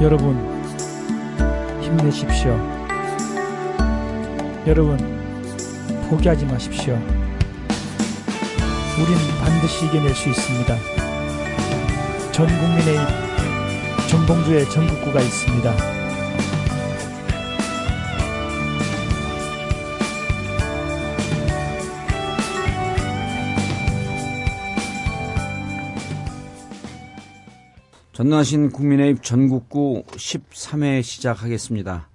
여러분 힘내십시오. 여러분 포기하지 마십시오. 우린 반드시 이겨낼 수 있습니다. 전 국민의 전봉주의 전국구가 있습니다. 전나신 국민의입 전국구 13회 시작하겠습니다.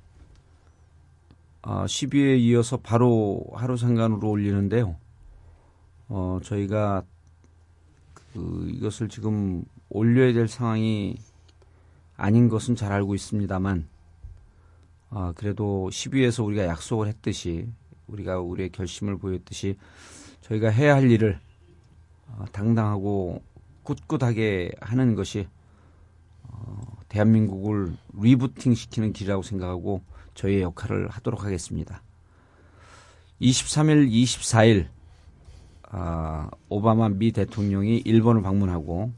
어, 12회에 이어서 바로 하루 상간으로 올리는데요. 어, 저희가 그 이것을 지금 올려야 될 상황이 아닌 것은 잘 알고 있습니다만, 어, 그래도 12회에서 우리가 약속을 했듯이, 우리가 우리의 결심을 보였듯이, 저희가 해야 할 일을 어, 당당하고 꿋꿋하게 하는 것이 어, 대한민국을 리부팅 시키는 길이라고 생각하고 저희의 역할을 하도록 하겠습니다. 23일, 24일 아, 오바마 미 대통령이 일본을 방문하고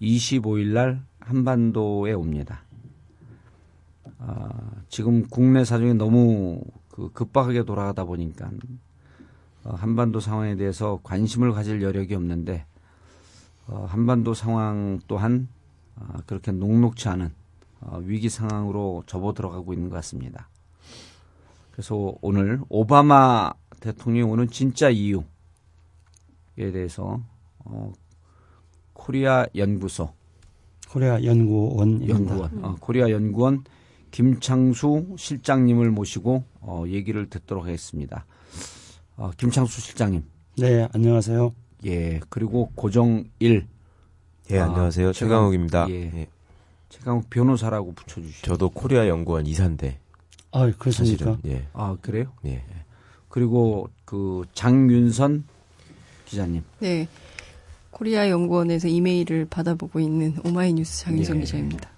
25일 날 한반도에 옵니다. 아, 지금 국내 사정이 너무 그 급박하게 돌아가다 보니까 어, 한반도 상황에 대해서 관심을 가질 여력이 없는데 어, 한반도 상황 또한 어, 그렇게 녹록치 않은 어, 위기 상황으로 접어 들어가고 있는 것 같습니다. 그래서 오늘 오바마 대통령이 오는 진짜 이유에 대해서 어, 코리아 연구소 코리아 연구원입니다. 연구원 어, 코리아 연구원 김창수 실장님을 모시고 어, 얘기를 듣도록 하겠습니다. 어, 김창수 실장님. 네, 안녕하세요. 예, 그리고 고정일 예, 아, 안녕하세요. 최강- 최강욱입니다. 예. 예. 최강욱 변호사라고 붙여주시죠. 저도 코리아 연구원 이사인데 아, 그렇습니까? 사실은 예. 아 그래요? 예. 그리고 그 장윤선 기자님. 네. 코리아 연구원에서 이메일을 받아보고 있는 오마이뉴스 장윤선 예. 기자입니다.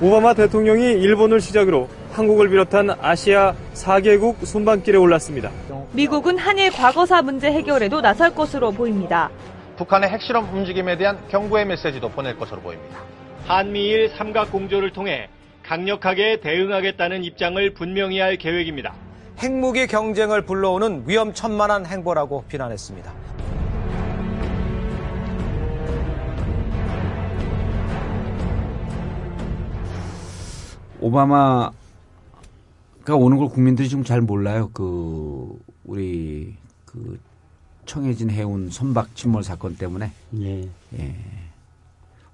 오바마 대통령이 일본을 시작으로 한국을 비롯한 아시아 4개국 순방길에 올랐습니다. 미국은 한일 과거사 문제 해결에도 나설 것으로 보입니다. 북한의 핵실험 움직임에 대한 경고의 메시지도 보낼 것으로 보입니다. 한미일 삼각 공조를 통해 강력하게 대응하겠다는 입장을 분명히 할 계획입니다. 핵무기 경쟁을 불러오는 위험천만한 행보라고 비난했습니다. 오바마 가 오는 걸 국민들이 지금 잘 몰라요. 그 우리 그 청해진 해운 선박 침몰 사건 때문에 예, 예.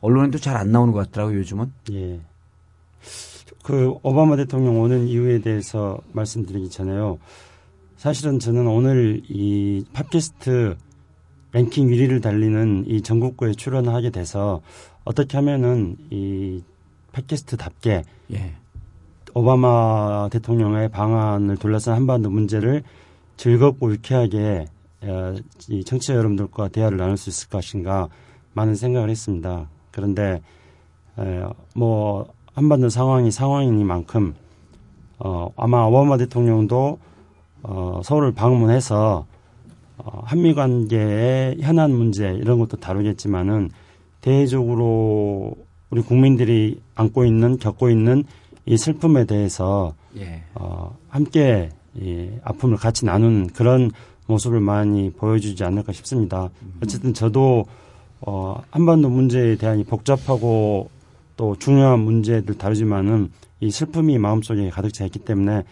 언론에도 잘 안 나오는 것 같더라고요. 요즘은. 예. 그 오바마 대통령 오는 이유에 대해서 말씀드리기 전에요. 사실은 저는 오늘 이 팟캐스트 랭킹 1위를 달리는 이 전국구에 출연하게 돼서 어떻게 하면은 이 팟캐스트답게 예. 오바마 대통령의 방안을 둘러싼 한반도 문제를 즐겁고 유쾌하게 어, 이 청취자 여러분들과 대화를 나눌 수 있을 것인가 많은 생각을 했습니다. 그런데 에, 뭐 한반도 상황이 상황이니만큼 어, 아마 오바마 대통령도 어, 서울을 방문해서 어, 한미 관계의 현안 문제 이런 것도 다루겠지만은 대외적으로 우리 국민들이 안고 있는 겪고 있는 이 슬픔에 대해서 예. 어, 함께 이 아픔을 같이 나눈 그런 모습을 많이 보여주지 않을까 싶습니다. 어쨌든 저도 어, 한반도 문제에 대한 이 복잡하고 또 중요한 문제들 다루지만은 이 슬픔이 마음속에 가득 차 있기 때문에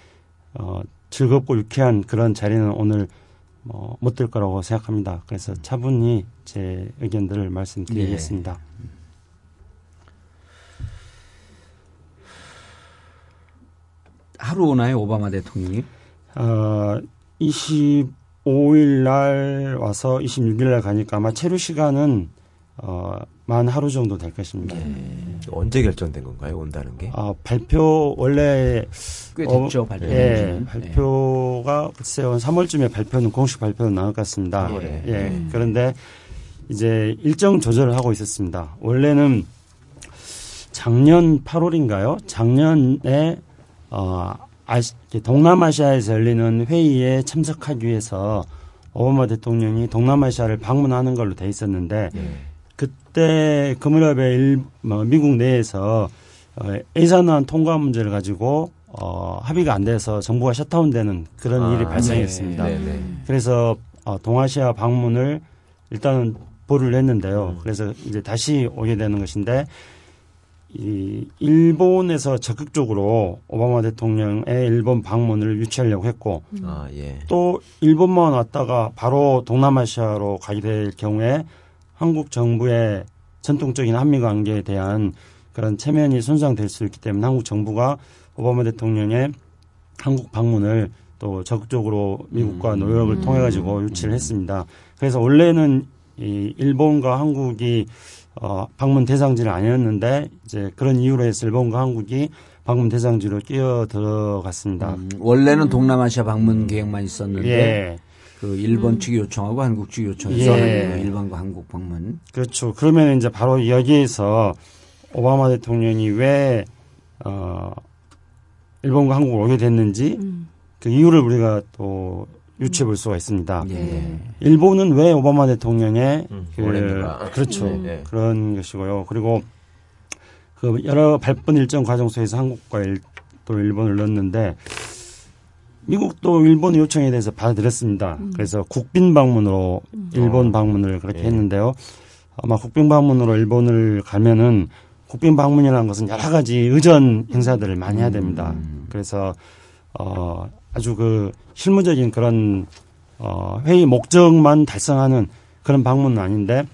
어, 즐겁고 유쾌한 그런 자리는 오늘 뭐못될 거라고 생각합니다. 그래서 차분히 제 의견들을 말씀드리겠습니다. 하루 오나요 오바마 대통령이? 어, 25일 날 와서 26일 날 가니까 아마 체류 시간은 어, 만 하루 정도 될 것입니다. 언제 결정된 건가요? 온다는 게? 어, 발표 원래 꽤 어, 됐죠 발표. 예, 발표가 글쎄요 3월쯤에 발표는 공식 발표는 나올 것 같습니다. 예. 예. 그런데 이제 일정 조절을 하고 있었습니다. 원래는 작년 8월인가요? 작년에 어, 아시, 동남아시아에서 열리는 회의에 참석하기 위해서 오바마 대통령이 동남아시아를 방문하는 걸로 돼 있었는데 예. 그때 그 무렵에 일, 뭐 미국 내에서 어, 예산안 통과 문제를 가지고 어, 합의가 안 돼서 정부가 셧다운되는 그런 아, 일이 발생했습니다. 네, 네. 그래서 어, 동아시아 방문을 일단은 보류를 했는데요. 그래서 이제 다시 오게 되는 것인데 이 일본에서 적극적으로 오바마 대통령의 일본 방문을 유치하려고 했고 아, 예. 또 일본만 왔다가 바로 동남아시아로 가게 될 경우에 한국 정부의 전통적인 한미 관계에 대한 그런 체면이 손상될 수 있기 때문에 한국 정부가 오바마 대통령의 한국 방문을 또 적극적으로 미국과 노력을 통해 가지고 유치를 했습니다. 그래서 원래는 이 일본과 한국이 어, 방문 대상지는 아니었는데 이제 그런 이유로 해서 일본과 한국이 방문 대상지로 끼어 들어갔습니다. 음, 원래는 동남아시아 방문 계획만 있었는데 예. 그 일본 측이 요청하고 한국 측이 요청해서 예. 일본과 한국 방문. 그렇죠. 그러면 이제 바로 여기에서 오바마 대통령이 왜, 어, 일본과 한국을 오게 됐는지 그 이유를 우리가 또 유추해 볼 수가 있습니다. 예. 일본은 왜 오바마 대통령의 음, 그, 원했는가. 그렇죠. 네, 네. 그런 것이고요. 그리고 그 여러 발번 일정 과정 속에서 한국과 일, 또 일본을 넣었는데 미국도 일본 요청에 대해서 받아들였습니다. 그래서 국빈 방문으로 일본 방문을 그렇게 예. 했는데요. 아마 국빈 방문으로 일본을 가면은 국빈 방문이라는 것은 여러 가지 의전 행사들을 많이 해야 됩니다. 그래서 어 아주 그 실무적인 그런 어 회의 목적만 달성하는 그런 방문은 아닌데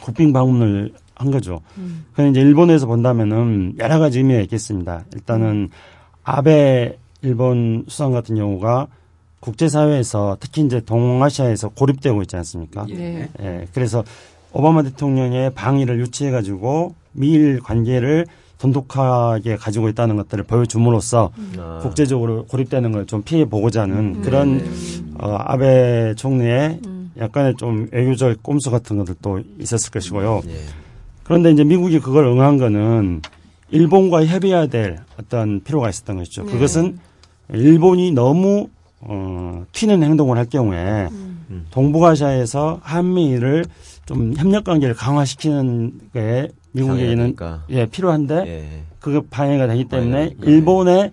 국빈 방문을 한 거죠. 그런데 이제 일본에서 본다면은 여러 가지 의미가 있겠습니다. 일단은 아베 일본 수상 같은 경우가 국제사회에서 특히 이제 동아시아에서 고립되고 있지 않습니까? 네. 예, 그래서 오바마 대통령의 방위를 유치해가지고 미일 관계를 돈독하게 가지고 있다는 것들을 보여줌으로써 아, 국제적으로 고립되는 걸 좀 피해 보고자 하는 음. 그런 네. 어, 아베 총리의 음. 약간의 좀 외교적 꼼수 같은 것들도 있었을 것이고요. 예. 그런데 이제 미국이 그걸 응한 거는 일본과 협의해야 될 어떤 필요가 있었던 것이죠. 네. 그것은 일본이 너무 어, 튀는 행동을 할 경우에 음. 동북아시아에서 한미를 좀 협력 관계를 강화시키는 게 미국에게는. 예 필요한데 예. 그게 방해가 되기 때문에 방해가 일본의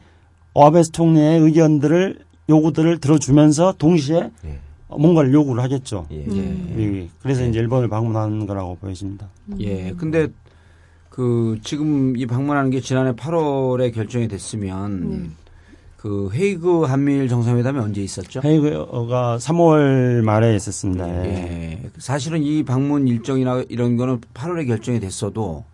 오아베스 총리의 의견들을 요구들을 들어주면서 동시에 예. 뭔가를 요구를 하겠죠. 예. 음. 미국이. 그래서 이제 일본을 방문하는 거라고 보여집니다. 예. 근데 그 지금 이 방문하는 게 지난해 8월에 결정이 됐으면 네. 그 헤이그 한미일 정상회담이 언제 있었죠? 헤이그가 3월 말에 있었습니다. 예. 예. 사실은 이 방문 일정이나 이런 거는 8월에 결정이 됐어도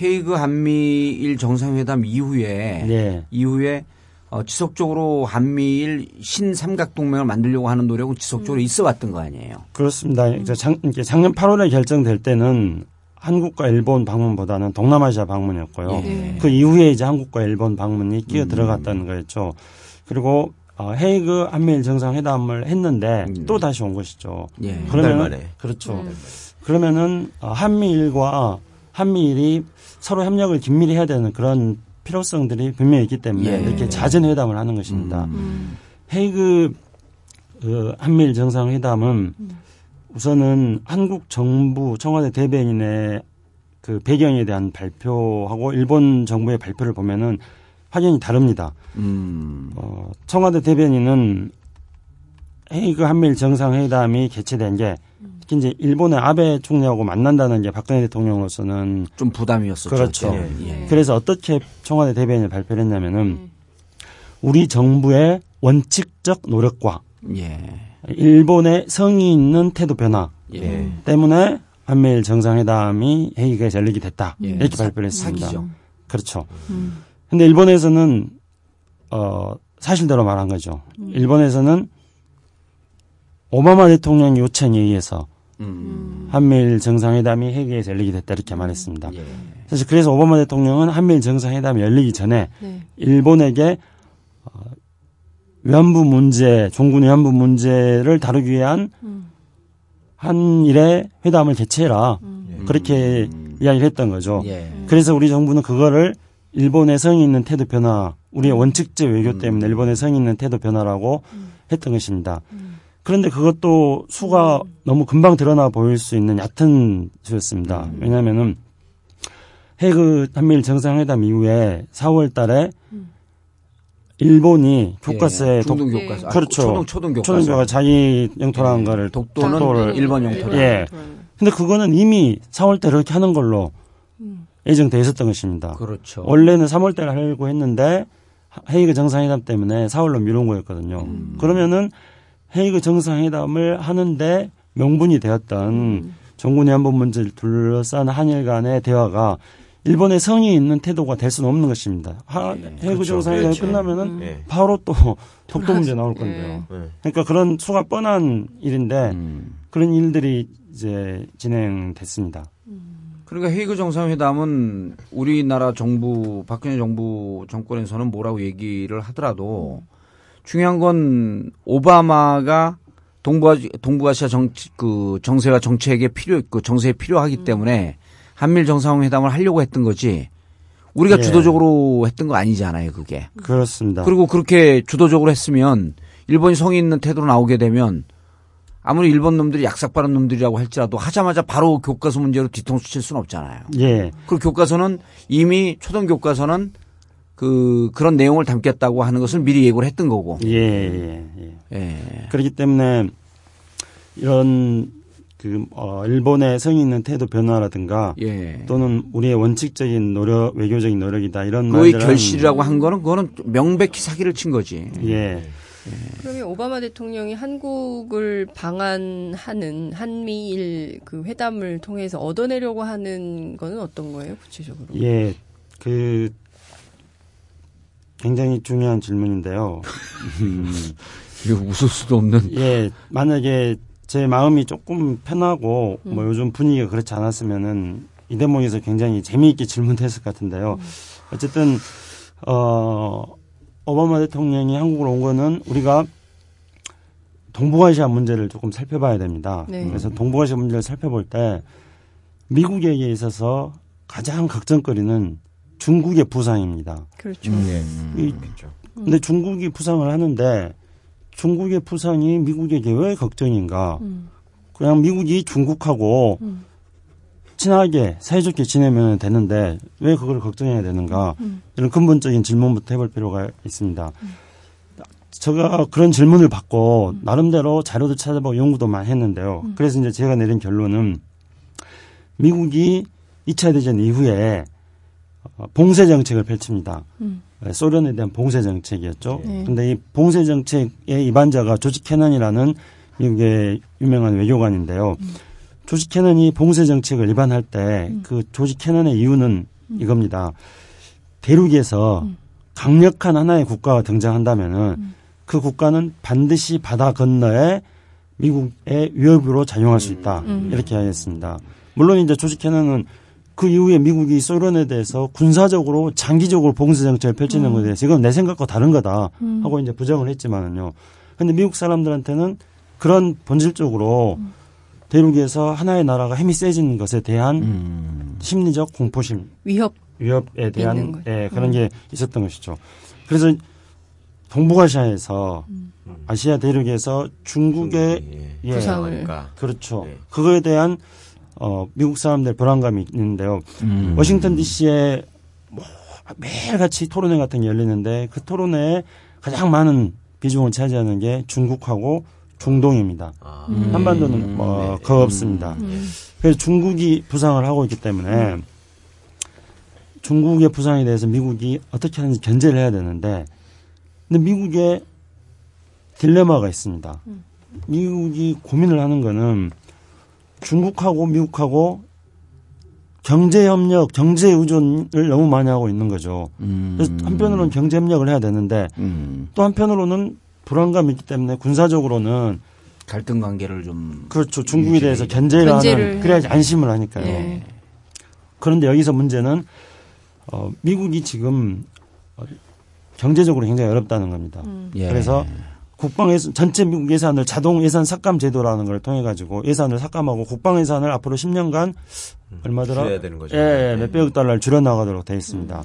헤이그 한미일 정상회담 이후에 네. 이후에 어, 지속적으로 한미일 신삼각 동맹을 만들려고 하는 노력은 지속적으로 있어 왔던 거 아니에요. 그렇습니다. 이제 작, 작년 8월에 결정될 때는 한국과 일본 방문보다는 동남아시아 방문이었고요. 예. 그 이후에 이제 한국과 일본 방문이 끼어 음. 들어갔다는 거였죠. 그리고 어, 헤이그 한미일 정상회담을 했는데 음. 또 다시 온 것이죠. 예. 달 그러면 만에. 그렇죠. 그러면은 어, 한미일과 한미일이 서로 협력을 긴밀히 해야 되는 그런 필요성들이 분명히 있기 때문에 예. 이렇게 잦은 회담을 하는 것입니다. 음. 헤이그 그 한미일 정상회담은 우선은 한국 정부 청와대 대변인의 그 배경에 대한 발표하고 일본 정부의 발표를 보면은 확연히 다릅니다. 음. 어, 청와대 대변인은 헤이그 한미일 정상회담이 개최된 게 특히 이제 일본의 아베 총리하고 만난다는 게 박근혜 대통령으로서는 좀 부담이었었죠. 그렇죠. 예. 예. 그래서 어떻게 청와대 대변인이 발표를 했냐면은 우리 정부의 원칙적 노력과 예. 일본의 성의 있는 태도 변화 예. 때문에 한미일 정상회담이 회의가 열리게 됐다. 예. 이렇게 발표를 했습니다. 사기죠. 그렇죠. 음. 근데 일본에서는 어 사실대로 말한 거죠. 일본에서는 오바마 대통령 요청에 의해서 음. 한미일 정상회담이 회의에서 열리게 됐다 이렇게 말했습니다. 예. 사실 그래서 오바마 대통령은 한미일 정상회담이 열리기 전에 네. 일본에게 어, 위안부 문제, 종군 위안부 문제를 다루기 위한 음. 한일의 회담을 개최해라. 음. 그렇게 이야기를 했던 거죠. 예. 그래서 우리 정부는 그거를 일본의 성의 있는 태도 변화, 우리의 원칙적 외교 음. 때문에 일본의 성의 있는 태도 변화라고 음. 했던 것입니다. 음. 그런데 그것도 수가 너무 금방 드러나 보일 수 있는 얕은 수였습니다. 왜냐하면은 해그 한미일 정상회담 이후에 4월 달에 일본이 교과서에 예, 독, 중등 교과서. 아, 그렇죠. 초등 초등 교과서. 초등교가 자기 영토라는 거를 독도는 독도를 일본 영토다. 예. 근데 그거는 이미 4월 때 그렇게 하는 걸로 예정돼 있었던 것입니다. 그렇죠. 원래는 3월 달에 하려고 했는데 헤이그 정상회담 때문에 4월로 미룬 거였거든요. 음. 그러면은 헤이그 정상회담을 하는데 명분이 되었던 음. 정군이 한번 문제를 둘러싼 한일 간의 대화가 일본의 성의 있는 태도가 될 수는 없는 것입니다. 하, 헤이그 그렇죠. 정상회담이 그렇죠. 끝나면은 네. 바로 또 독도 문제 나올 건데요. 네. 그러니까 그런 수가 뻔한 일인데 음. 그런 일들이 이제 진행됐습니다. 그러니까 헤이그 정상회담은 우리나라 정부 박근혜 정부 정권에서는 뭐라고 얘기를 하더라도 중요한 건 오바마가 동부아시, 동부아시아 정, 그 정세와 정책에 필요, 그 정세에 필요하기 때문에 한밀 정상회담을 하려고 했던 거지. 우리가 예. 주도적으로 했던 거 아니잖아요, 그게. 그렇습니다. 그리고 그렇게 주도적으로 했으면 일본이 성의 있는 태도로 나오게 되면 아무리 일본 놈들이 약삭빠른 놈들이라고 할지라도 하자마자 바로 교과서 문제로 뒤통수 칠 수는 없잖아요. 예. 그 교과서는 이미 초등 교과서는 그 그런 내용을 담겠다고 하는 것을 미리 예고를 했던 거고. 예, 예, 예. 예. 그렇기 때문에 이런 그 어, 일본의 성의 있는 태도 변화라든가 예. 또는 우리의 원칙적인 노력 외교적인 노력이다 이런 그의 말들은 결실이라고 한 거는 그거는 명백히 사기를 친 거지. 예. 그러면 오바마 대통령이 한국을 방한하는 한미일 그 회담을 통해서 얻어내려고 하는 거는 어떤 거예요, 구체적으로? 예. 그 굉장히 중요한 질문인데요. 음, 이거 웃을 수도 없는. 예. 만약에 제 마음이 조금 편하고 뭐 요즘 분위기가 그렇지 않았으면은 이 대목에서 굉장히 재미있게 질문했을 것 같은데요. 어쨌든 어 오바마 대통령이 한국으로 온 거는 우리가 동북아시아 문제를 조금 살펴봐야 됩니다. 네. 그래서 동북아시아 문제를 살펴볼 때 미국에게 있어서 가장 걱정거리는 중국의 부상입니다. 그렇죠. 이- 근데 중국이 부상을 하는데 중국의 부상이 미국에게 왜 걱정인가? 그냥 미국이 중국하고 친하게 사이좋게 지내면 되는데 왜 그걸 걱정해야 되는가? 이런 근본적인 질문부터 해볼 필요가 있습니다. 제가 그런 질문을 받고 나름대로 자료도 찾아보고 연구도 많이 했는데요. 그래서 이제 제가 내린 결론은 미국이 2차 대전 이후에 어, 봉쇄 정책을 펼칩니다. 네, 소련에 대한 봉쇄 정책이었죠. 네. 근데 이 봉쇄 정책의 입안자가 조지 캐넌이라는 미국의 유명한 외교관인데요. 조지 캐넌이 봉쇄 정책을 위반할 때그 조지 캐넌의 이유는 이겁니다. 대륙에서 강력한 하나의 국가가 등장한다면은 그 국가는 반드시 바다 건너에 미국의 위협으로 작용할 수 있다. 이렇게 하였습니다. 물론 이제 조지 캐넌은 그 이후에 미국이 소련에 대해서 군사적으로 장기적으로 봉쇄 정책을 펼치는 것에 대해서 이건 내 생각과 다른 거다 하고 이제 부정을 했지만은요. 근데 미국 사람들한테는 그런 본질적으로 대륙에서 하나의 나라가 힘이 세진 것에 대한 음. 심리적 공포심, 위협. 위협에 대한. 예, 그런 게 있었던 것이죠. 그래서 동북아시아에서 아시아 대륙에서 중국의 예, 부상을. 그렇죠. 네. 그거에 대한 어, 미국 사람들 불안감이 있는데요. 음. 워싱턴 D.C.에 뭐 매일 같이 토론회 같은 게 열리는데 그 토론회에 가장 많은 비중을 차지하는 게 중국하고 중동입니다. 아, 한반도는 뭐 거의 없습니다. 그래서 중국이 부상을 하고 있기 때문에 중국의 부상에 대해서 미국이 어떻게 하는지 견제를 해야 되는데 근데 미국의 딜레마가 있습니다. 미국이 고민을 하는 거는 중국하고 미국하고 경제 협력, 경제 의존을 너무 많이 하고 있는 거죠. 그래서 한편으로는 경제 협력을 해야 되는데 음. 또 한편으로는 불안감이 있기 때문에 군사적으로는 갈등 관계를 좀 그렇죠. 중국에 대해서 견제를, 견제를 하는 그래야지 안심을 하니까요. 예. 그런데 여기서 문제는 어, 미국이 지금 어, 경제적으로 굉장히 어렵다는 겁니다. 예. 그래서 국방 예산 전체 미국 예산을 자동 예산 삭감 제도라는 걸 통해 가지고 예산을 삭감하고 국방 예산을 앞으로 10년간 얼마더라? 줄여야 되는 거죠. 예, 예, 네. 몇백억 달러를 줄여 나가도록 돼 있습니다.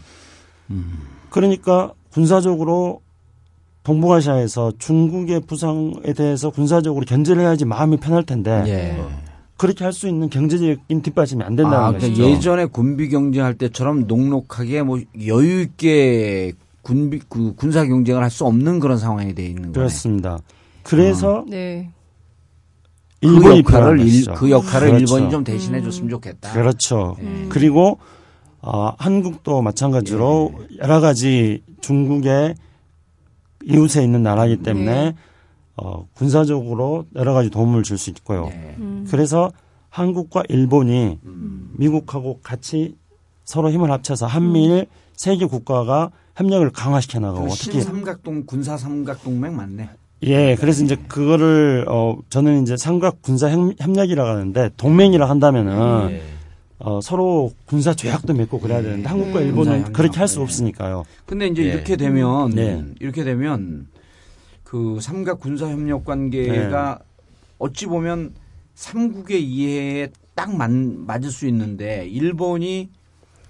음. 그러니까 군사적으로 동북아시아에서 중국의 부상에 대해서 군사적으로 견제를 해야지 마음이 편할 텐데 예. 그렇게 할 수 있는 경제적인 뒷받침이 안 된다는 아, 것이죠. 그러니까 예전에 군비 경쟁할 때처럼 녹록하게 뭐 여유 있게 군비 그 군사 경쟁을 할 수 없는 그런 상황이 돼 있는 거네. 그렇습니다. 그래서 네. 그 일본이 역할을 필요한 일. 그 역할을 그렇죠. 일본이 좀 대신해 줬으면 좋겠다. 그렇죠. 예. 그리고 어, 한국도 마찬가지로 예. 여러 가지 중국의 이웃에 있는 나라이기 때문에 네. 어, 군사적으로 여러 가지 도움을 줄 수 있고요. 예. 음. 그래서 한국과 일본이 음. 미국하고 같이 서로 힘을 합쳐서 한미일 세개 국가가 협력을 강화시켜 나가고 그 특히 신삼각동 군사 삼각동맹 맞네. 예, 그래서 이제 그거를 어 저는 이제 삼각 군사 협- 협력이라고 하는데 동맹이라 한다면은 예. 어 서로 군사 조약도 맺고 그래야 되는데 한국과 음. 일본은 그렇게 할수 협력. 없으니까요. 근데 이제 예. 이렇게 되면 네. 이렇게 되면 그 삼각 군사 협력 관계가 네. 어찌 보면 삼국의 이해에 딱 맞, 맞을 수 있는데 일본이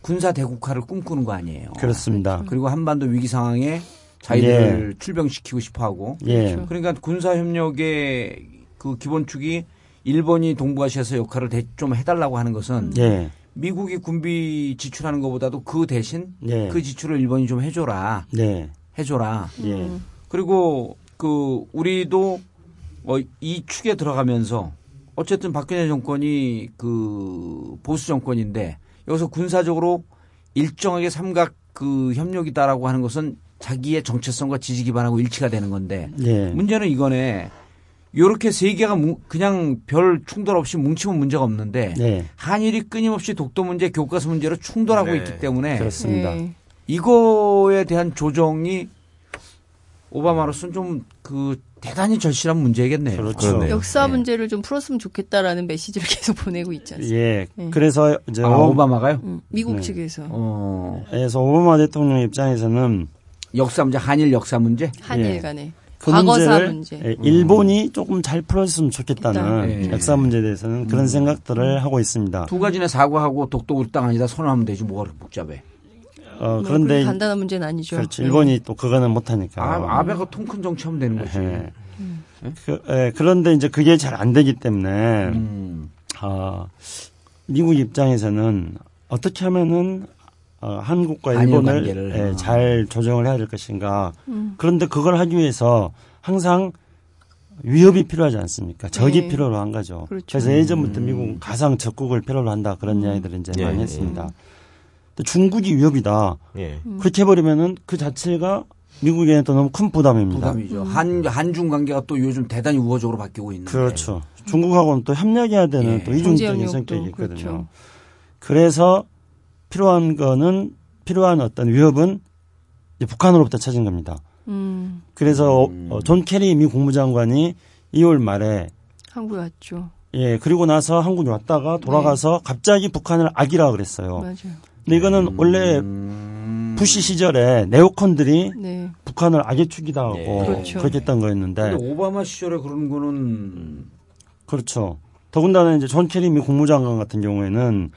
군사 대국화를 꿈꾸는 거 아니에요. 그렇습니다. 그리고 한반도 위기 상황에 자기들을 출병시키고 싶어 하고 예. 그렇죠. 그러니까 군사 협력의 그 기본축이 일본이 동북아시아에서 역할을 대- 좀 해달라고 하는 것은 예. 미국이 군비 지출하는 것보다도 그 대신 예. 그 지출을 일본이 좀 해줘라 네. 해줘라 예. 그리고 그 우리도 어, 이 축에 들어가면서 어쨌든 박근혜 정권이 그 보수 정권인데 여기서 군사적으로 일정하게 삼각 그 협력이다라고 하는 것은 자기의 정체성과 지지 기반하고 일치가 되는 건데 예. 문제는 이거네. 요렇게 세 개가 뭉- 그냥 별 충돌 없이 뭉치면 문제가 없는데 네. 한일이 끊임없이 독도 문제, 교과서 문제로 충돌하고 네. 있기 때문에 그렇습니다. 네. 이거에 대한 조정이 오바마로서는 좀그 대단히 절실한 문제겠네요. 그렇죠. 그러네요. 역사 네. 문제를 좀 풀었으면 좋겠다라는 메시지를 계속 보내고 있지 않습니까? 예. 네. 그래서 이제 아, 오- 오바마가요? 음, 미국 네. 측에서 어, 그래서 오바마 대통령 입장에서는 역사 문제, 한일 역사 문제? 한일 예. 간에 그 과거사 문제를 문제. 예, 일본이 조금 잘 풀었으면 좋겠다는. 예. 역사 문제에 대해서는 그런 생각들을 하고 있습니다. 두 가지는 사과하고 독도 땅 아니다 선언하면 되지 뭐가 그렇게 복잡해. 어, 뭐 그런데 간단한 문제는 아니죠. 그렇죠. 네. 일본이 또 그거는 못하니까. 아, 아베가 통 큰 정치하면 되는 거지. 예. 그, 예, 그런데 이제 그게 잘 안 되기 때문에 음. 아, 미국 입장에서는 어떻게 하면은 어, 한국과 일본을. 예, 어. 잘 조정을 해야 될 것인가. 음. 그런데 그걸 하기 위해서 항상 위협이 필요하지 않습니까? 적이 네. 필요로 한 거죠. 그렇죠. 그래서 예전부터 음. 미국은 가상 적국을 필요로 한다 그런 음. 이야기들을 이제 예, 많이 예. 했습니다. 근데 중국이 위협이다. 예. 음. 그렇게 해버리면은 그 자체가 미국에는 또 너무 큰 부담입니다. 부담이죠. 한 한중 관계가 또 요즘 대단히 우호적으로 바뀌고 있는데. 그렇죠. 중국하고는 또 협력해야 되는 예. 또 이중적인 성격이 있거든요. 그렇죠. 그래서 필요한 거는 필요한 어떤 위협은 이제 북한으로부터 찾은 겁니다. 음, 그래서 음. 어, 존 케리 미 국무장관이 2월 말에 한국에 왔죠. 예 그리고 나서 한국에 왔다가 돌아가서 갑자기 북한을 악이라 그랬어요. 맞아요. 근데 이거는 원래 음. 부시 시절에 네오콘들이 네. 북한을 악의 축이다 하고 예. 그렇죠. 그렇게 했던 거였는데 근데 오바마 시절에 그런 거는 그렇죠. 더군다나 이제 존 케리 미 국무장관 같은 경우에는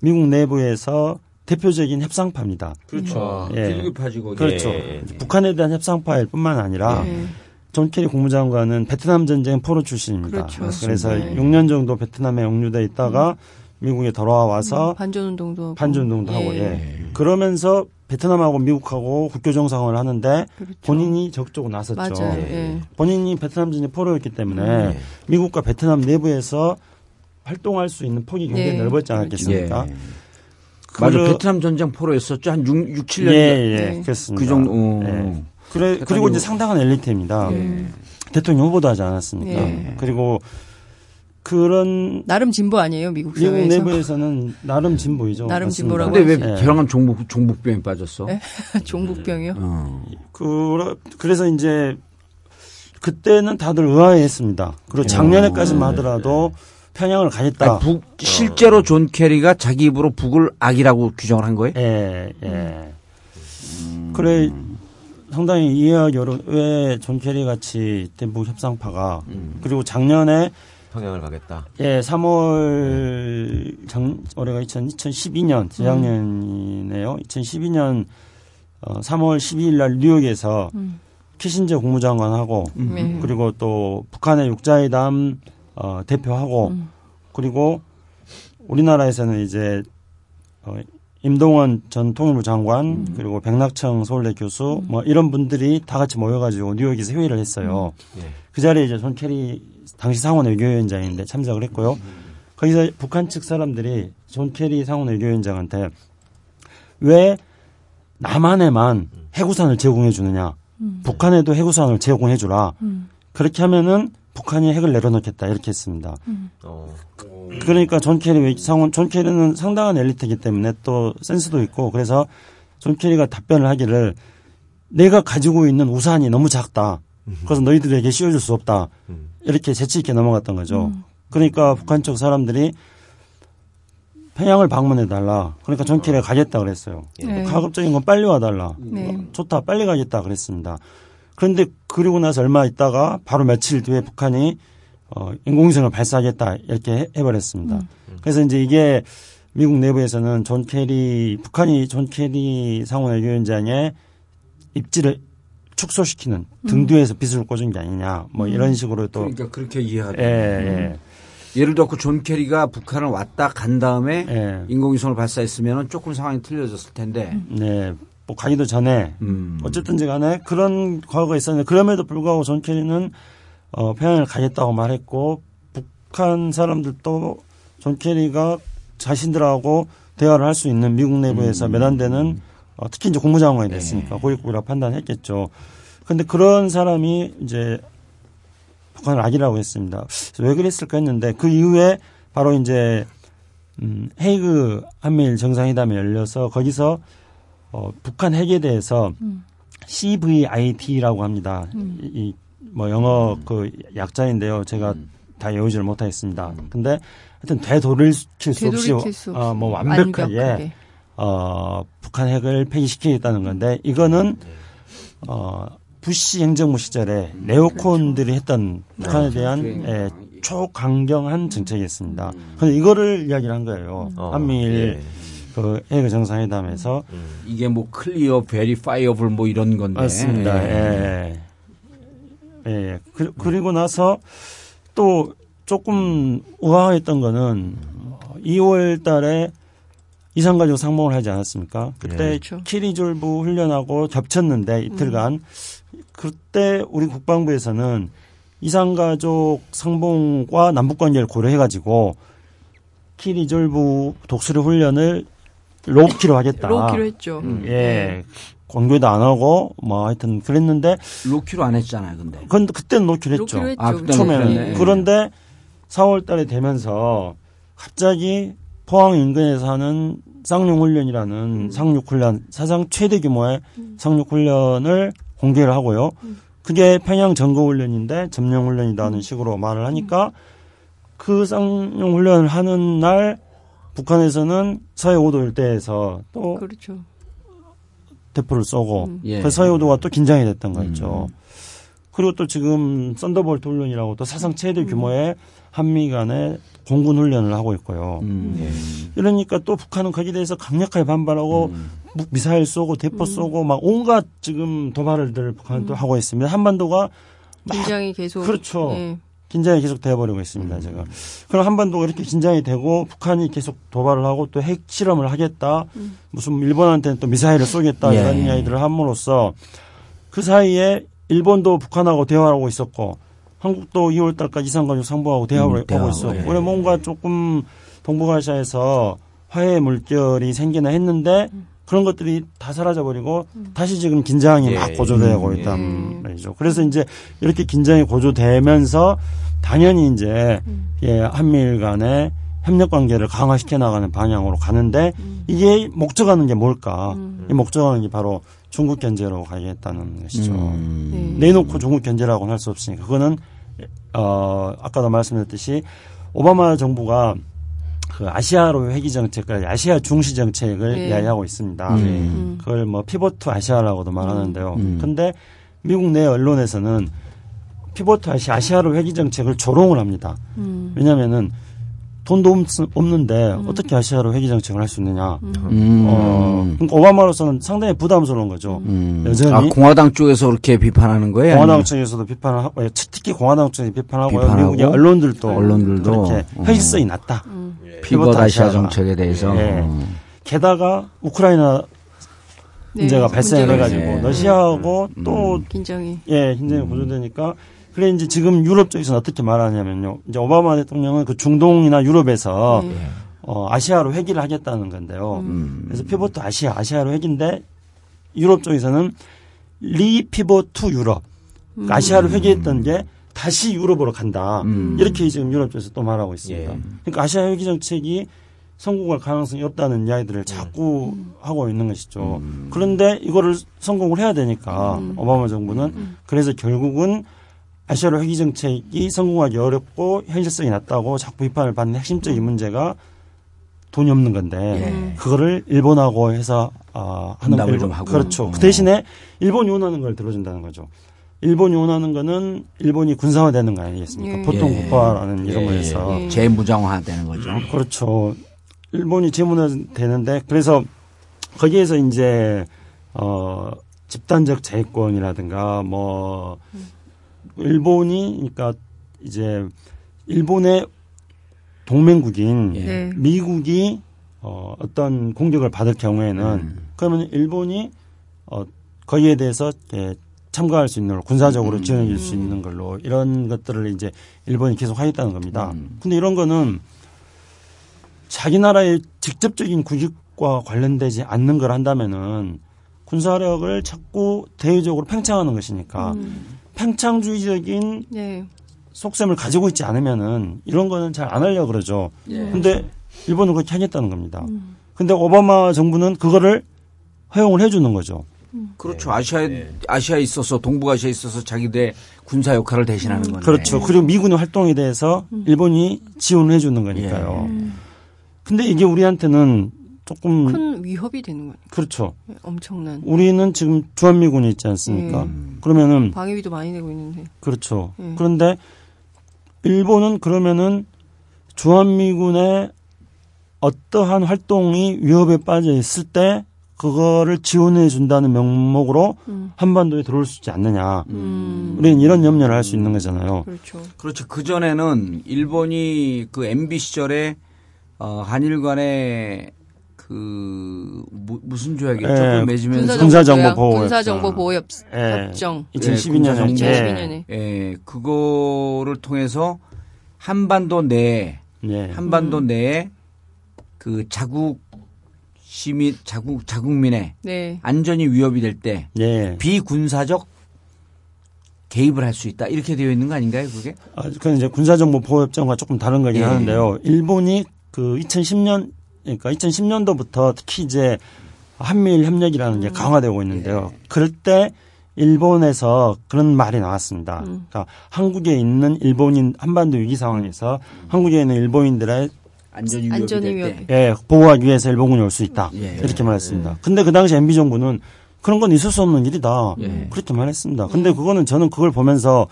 미국 내부에서 대표적인 협상파입니다. 그렇죠. 예. 비둘기파지 거기. 그렇죠. 예, 예. 북한에 대한 협상파일 뿐만 아니라 네. 존 케리 국무장관은 베트남 전쟁 포로 출신입니다. 그렇죠. 래서 네. 6년 정도 베트남에 억류돼 있다가 미국에 돌아와서 음, 반전 운동도 하고. 반전 운동도 예. 하고 예. 그러면서 베트남하고 미국하고 국교 정상을 하는데 그렇죠. 본인이 적극적으로 나섰죠. 맞아요. 예. 예. 본인이 베트남 전쟁 포로였기 때문에 예. 미국과 베트남 내부에서 활동할 수 있는 폭이 굉장히 네. 넓었지 예. 않았겠습니까? 맞아. 그- 베트남 전쟁 포로였었죠. 한 6, 6 7년. 예, 예, 네. 그렇습니다. 그 정도. 어. 예. 그래, 그리고 이제 상당한 엘리트입니다. 음. 대통령 후보도 하지 않았습니까? 예. 그리고 그런 나름 진보 아니에요, 미국 미국 사회에서? 내부에서는 나름 진보이죠. 나름 맞습니다. 진보라고 근데 왜 예. 별안간 종북 종북병에 빠졌어? 예? 종북병이요? 어. 그, 그래서 이제 그때는 다들 의아해했습니다. 그리고 작년에까지만 하더라도 평양을 가겠다. 아니, 북 실제로 존 케리가 자기 입으로 북을 악이라고 규정을 한 거예요? 예, 예. 그래, 상당히 이해하기 어려, 왜 존 케리 같이 대북 협상파가, 그리고 작년에, 평양을 가겠다. 예, 3월, 작, 올해가 2000, 2012년, 재작년이네요. 2012년, 어, 3월 12일 날 뉴욕에서, 음. 키신저 국무장관하고 네. 그리고 또 북한의 육자회담 어, 대표하고 음. 그리고 우리나라에서는 이제 어, 임동원 전 통일부 장관 음. 그리고 백낙청 서울대 교수 뭐 이런 분들이 다 같이 모여가지고 뉴욕에서 회의를 했어요. 음. 예. 그 자리에 이제 존 케리 당시 상원 외교위원장인데 참석을 했고요. 거기서 북한 측 사람들이 존 케리 상원 외교위원장한테 왜 남한에만 핵우산을 제공해 주느냐? 북한에도 핵우산을 제공해 주라. 음. 그렇게 하면은 북한이 핵을 내려놓겠다 이렇게 했습니다. 어. 그러니까 존 케리 외- 상원 존 케리는 상당한 엘리트이기 때문에 또 센스도 있고 그래서 존 케리가 답변을 하기를 내가 가지고 있는 우산이 너무 작다. 그래서 너희들에게 씌워줄 수 없다. 음. 이렇게 재치 있게 넘어갔던 거죠. 그러니까 북한 쪽 사람들이 평양을 방문해 달라. 그러니까 존 케리가 가겠다 그랬어요. 네. 가급적인 건 빨리 와 달라. 네. 좋다, 빨리 가겠다 그랬습니다. 그런데 그리고 나서 얼마 있다가 바로 며칠 뒤에 북한이 어, 인공위성을 발사하겠다 이렇게 해- 해버렸습니다. 그래서 이제 이게 미국 내부에서는 존 케리 북한이 존 케리 상원 외교위원장의 입지를 축소시키는 등 뒤에서 비수를 꽂은 게 아니냐 뭐 이런 식으로 또 그러니까 그렇게 이해하죠. 예, 예, 예를 들어 존 케리가 북한을 왔다 간 다음에 예. 인공위성을 발사했으면 조금 상황이 틀려졌을 텐데. 네, 뭐 가기도 전에 음. 어쨌든지 간에 그런 과거가 있었는데 그럼에도 불구하고 존 케리는 어, 평양을 가겠다고 말했고 북한 사람들도 존 케리가 자신들하고 대화를 할 수 있는 미국 내부에서 몇안 되는 어, 특히 이제 국무장관이 됐으니까 고위급이라고 판단했겠죠. 근데 그런 사람이 이제 북한을 악이라고 했습니다. 왜 그랬을까 했는데 그 이후에 바로 이제 음, 헤이그 한미일 정상회담이 열려서 거기서 어, 북한 핵에 대해서 CVIT라고 합니다. 이뭐 영어 그 약자인데요. 제가 다 외우지를 못하겠습니다. 근데 하여튼 되돌이킬 수 없이 되돌이킬 수 없이 어, 뭐 완벽하게, 완벽하게. 어, 북한 핵을 폐기시키겠다는 건데 이거는 어, 부시 행정부 시절에 네오콘들이 했던 북한에 대한 예, 초강경한 정책이었습니다. 그런데 이거를 이야기를 한 거예요. 어, 한미일 예. 그 헤이그 정상회담에서 이게 뭐 clear, verifiable 뭐 이런 건데. 맞습니다. 예. 예. 그, 그리고 나서 또 조금 우아했던 거는 2월 달에 이산가족 상봉을 하지 않았습니까? 그때 그렇죠. 키리졸부 훈련하고 겹쳤는데 이틀간 그때 우리 국방부에서는 이산가족 상봉과 남북관계를 고려해가지고 키리졸부 독수리 훈련을 로키로 하겠다. 로키로 했죠. 음, 예. 공교도 안 하고 뭐 하여튼 그랬는데 로키로 안 했잖아요, 근데. 그건 그때는 놓기로 했죠. 로키로 했죠. 아, 그때는 처음에는. 그런데 4월 달에 되면서 갑자기 포항 인근에서 하는 쌍용 훈련이라는 상륙 훈련 사상 최대 규모의 상륙 훈련을 공개를 하고요. 그게 평양 점거 훈련인데 점령 훈련이라는 식으로 말을 하니까 그 쌍용 훈련을 하는 날 북한에서는 서해 5도 일대에서 또 그렇죠. 대포를 쏘고 음. 예. 그 서해 5도가 또 긴장이 됐던 거죠. 그리고 또 지금 썬더볼트 훈련이라고 또 사상 최대 규모의 한미 간의 공군 훈련을 하고 있고요. 음. 이러니까 또 북한은 거기에 대해서 강력하게 반발하고 무- 미사일 쏘고 대포 쏘고 막 온갖 지금 도발을 북한은 또 하고 있습니다. 한반도가 막 긴장이 계속 그렇죠. 예. 긴장이 계속 되어버리고 있습니다. 제가 그럼 한반도가 이렇게 긴장이 되고 북한이 계속 도발을 하고 또 핵 실험을 하겠다. 무슨 일본한테는 또 미사일을 쏘겠다 예. 이런 이야기들을 함으로써 그 사이에 일본도 북한하고 대화하고 있었고 한국도 2월 달까지 이산가족 상부하고 대화를 음, 하고 있었고 예. 그래 뭔가 조금 동북아시아에서 화해 물결이 생기나 했는데 그런 것들이 다 사라져버리고 다시 지금 긴장이 예. 막 고조되고 음, 있단 예. 말이죠. 그래서 이제 이렇게 긴장이 고조되면서 당연히 이제 예, 한미일 간의 협력 관계를 강화시켜 나가는 방향으로 가는데 이게 목적하는 게 뭘까? 이 목적하는 게 바로 중국 견제로 가겠다는 것이죠. 음. 네. 내놓고 중국 견제라고는 할 수 없으니까 그거는 어 아까도 말씀드렸듯이 오바마 정부가 그 아시아로 회귀 정책을 아시아 중시 정책을 네. 이야기하고 있습니다. 음. 그걸 뭐 피보트 아시아라고도 말하는데요. 음. 근데 미국 내 언론에서는 피보트 아시아, 아시아로 회귀 정책을 조롱을 합니다. 음. 왜냐면은 돈도 없, 없는데 어떻게 아시아로 회계 정책을 할 수 있느냐. 음. 어, 그러니까 오바마로서는 상당히 부담스러운 거죠. 음. 여전히 아, 공화당 쪽에서 그렇게 비판하는 거예요? 공화당 아니면? 측에서도 비판을 하고 예, 특히 공화당 측이 비판하고 비판하고? 미국의 언론들도 언론들도? 그렇게 어. 현실성이 낮다. 피벗 아시아. 정책에 대해서. 예. 어. 게다가 우크라이나 네, 문제가 발생을 문제가 해가지고 있어요. 러시아하고 음. 또 긴장이. 예, 굉장히 고조되니까 그래 이제 지금 유럽 쪽에서는 어떻게 말하냐면요. 이제 오바마 대통령은 그 중동이나 유럽에서 네. 어, 아시아로 회귀를 하겠다는 건데요. 음. 그래서 pivot to Asia, 아시아로 회귀인데 유럽 쪽에서는 re-pivot to 유럽. 그러니까 아시아로 회귀했던 게 다시 유럽으로 간다. 음. 이렇게 지금 유럽 쪽에서 또 말하고 있습니다. 예. 그러니까 아시아 회귀 정책이 성공할 가능성이 없다는 이야기들을 자꾸 하고 있는 것이죠. 음. 그런데 이거를 성공을 해야 되니까 음. 오바마 정부는 그래서 결국은 아시아로 회귀 정책이 성공하기 어렵고 현실성이 낮다고 자꾸 비판을 받는 핵심적인 문제가 돈이 없는 건데 예. 그거를 일본하고 해서 아, 하는 일본- 좀 하고. 그렇죠. 어. 그 대신에 일본이 원하는 걸 들어준다는 거죠. 일본이 원하는 거는 일본이 군사화되는 거 아니겠습니까? 예. 보통 예. 국가라는 이름을 예, 해서 예. 재무장화되는 거죠. 그렇죠. 일본이 재문화 되는데 그래서 거기에서 이제 어 집단적 자유권이라든가 뭐 일본이 그러니까 이제 일본의 동맹국인 예. 네. 미국이 어 어떤 공격을 받을 경우에는 음. 그러면 일본이 어 거기에 대해서 이렇게 참가할 수 있는 걸로 군사적으로 지원해 줄 수 있는 걸로 이런 것들을 이제 일본이 계속 하겠다는 겁니다. 음. 근데 이런 거는 자기 나라의 직접적인 국익과 관련되지 않는 걸 한다면은 군사력을 자꾸 대외적으로 팽창하는 것이니까 음. 팽창주의적인 네. 속셈을 가지고 있지 않으면은 이런 거는 잘 안 하려고 그러죠. 근데 일본은 그렇게 하겠다는 겁니다. 근데 오바마 정부는 그거를 허용을 해주는 거죠. 그렇죠. 아시아에, 아시아에 있어서, 동북아시아에 있어서 자기들의 군사 역할을 대신하는 건데. 그렇죠. 그리고 미군의 활동에 대해서 일본이 지원을 해주는 거니까요. 근데 이게 우리한테는 조금 큰 위협이 되는 거예요. 그렇죠. 엄청난. 우리는 지금 주한미군이 있지 않습니까? 예. 그러면은 방위비도 많이 내고 있는데. 그렇죠. 예. 그런데 일본은 그러면은 주한미군의 어떠한 활동이 위협에 빠져 있을 때 그거를 지원해 준다는 명목으로 음. 한반도에 들어올 수 있지 않느냐. 음. 우리는 이런 염려를 할 수 있는 거잖아요. 그렇죠. 그렇죠. 그 전에는 일본이 그 MB 시절에 어, 한일 간에 그 무, 무슨 조약이었죠? 예, 그걸 맺으면서 군사정보 보호 군사정보 보호 협, 예. 협정. 2012년에 군사정보. 네. 2012년에. 예, 그거를 통해서 한반도 내에 예. 한반도 음. 내에 그 자국 시민 자국 자국민의 네. 안전이 위협이 될때 예. 비군사적 개입을 할 수 있다 이렇게 되어 있는 거 아닌가요, 그게? 아, 그건 이제 군사정보 보호협정과 조금 다른 거긴 예. 하는데요. 일본이 그 2010년 그러니까 2010년도부터 특히 이제 한미일 협력이라는 게 강화되고 있는데요. 그럴 때 일본에서 그런 말이 나왔습니다. 그러니까 한국에 있는 일본인 한반도 위기 상황에서 한국에 있는 일본인들의 안전이 위협이. 예, 보호하기 위해서 일본군이 올 수 있다. 예. 이렇게 말했습니다. 근데 그 당시 MB 정부는 그런 건 있을 수 없는 일이다. 예. 그렇게 말했습니다. 근데 그거는 저는 그걸 보면서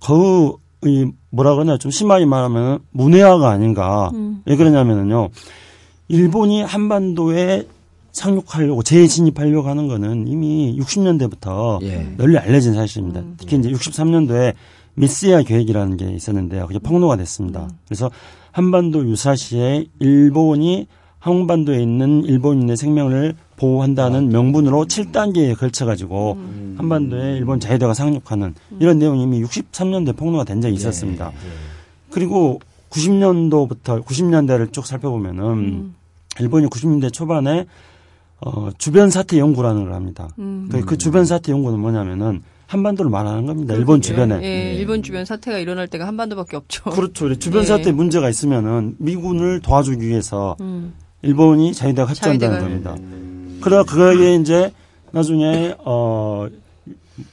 거의 뭐라 그러냐 좀 심하게 말하면 문외화가 아닌가. 왜 그러냐면은요. 일본이 한반도에 상륙하려고 재진입하려고 하는 거는 이미 60년대부터 예. 널리 알려진 사실입니다. 특히 이제 63년도에 미스야 계획이라는 게 있었는데요. 그게 폭로가 됐습니다. 그래서 한반도 유사시에 일본이 한반도에 있는 일본인의 생명을 보호한다는 명분으로 7단계에 걸쳐가지고 한반도에 일본 자유대가 상륙하는 이런 내용이 이미 63년도에 폭로가 된 적이 있었습니다. 그리고 90년도부터 90년대를 쭉 살펴보면은 일본이 90년대 초반에 어, 주변 사태 연구라는 걸 합니다. 그, 그 주변 사태 연구는 뭐냐면은 한반도를 말하는 겁니다. 일본 주변에. 예, 일본 주변 사태가 일어날 때가 한반도밖에 없죠. 그렇죠. 주변 예. 사태 문제가 있으면은 미군을 도와주기 위해서 음. 일본이 자유대가 합조한다는 자유대가- 겁니다. 그러다 그거에 이제 나중에 어뭐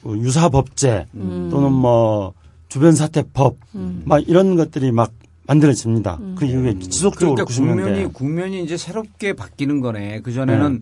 유사법제 음. 또는 뭐 주변 사태법 막 이런 것들이 막 만들어집니다. 그 이후에 지속적으로 그러니까 90년대. 국면이 국면이 이제 새롭게 바뀌는 거네. 그 전에는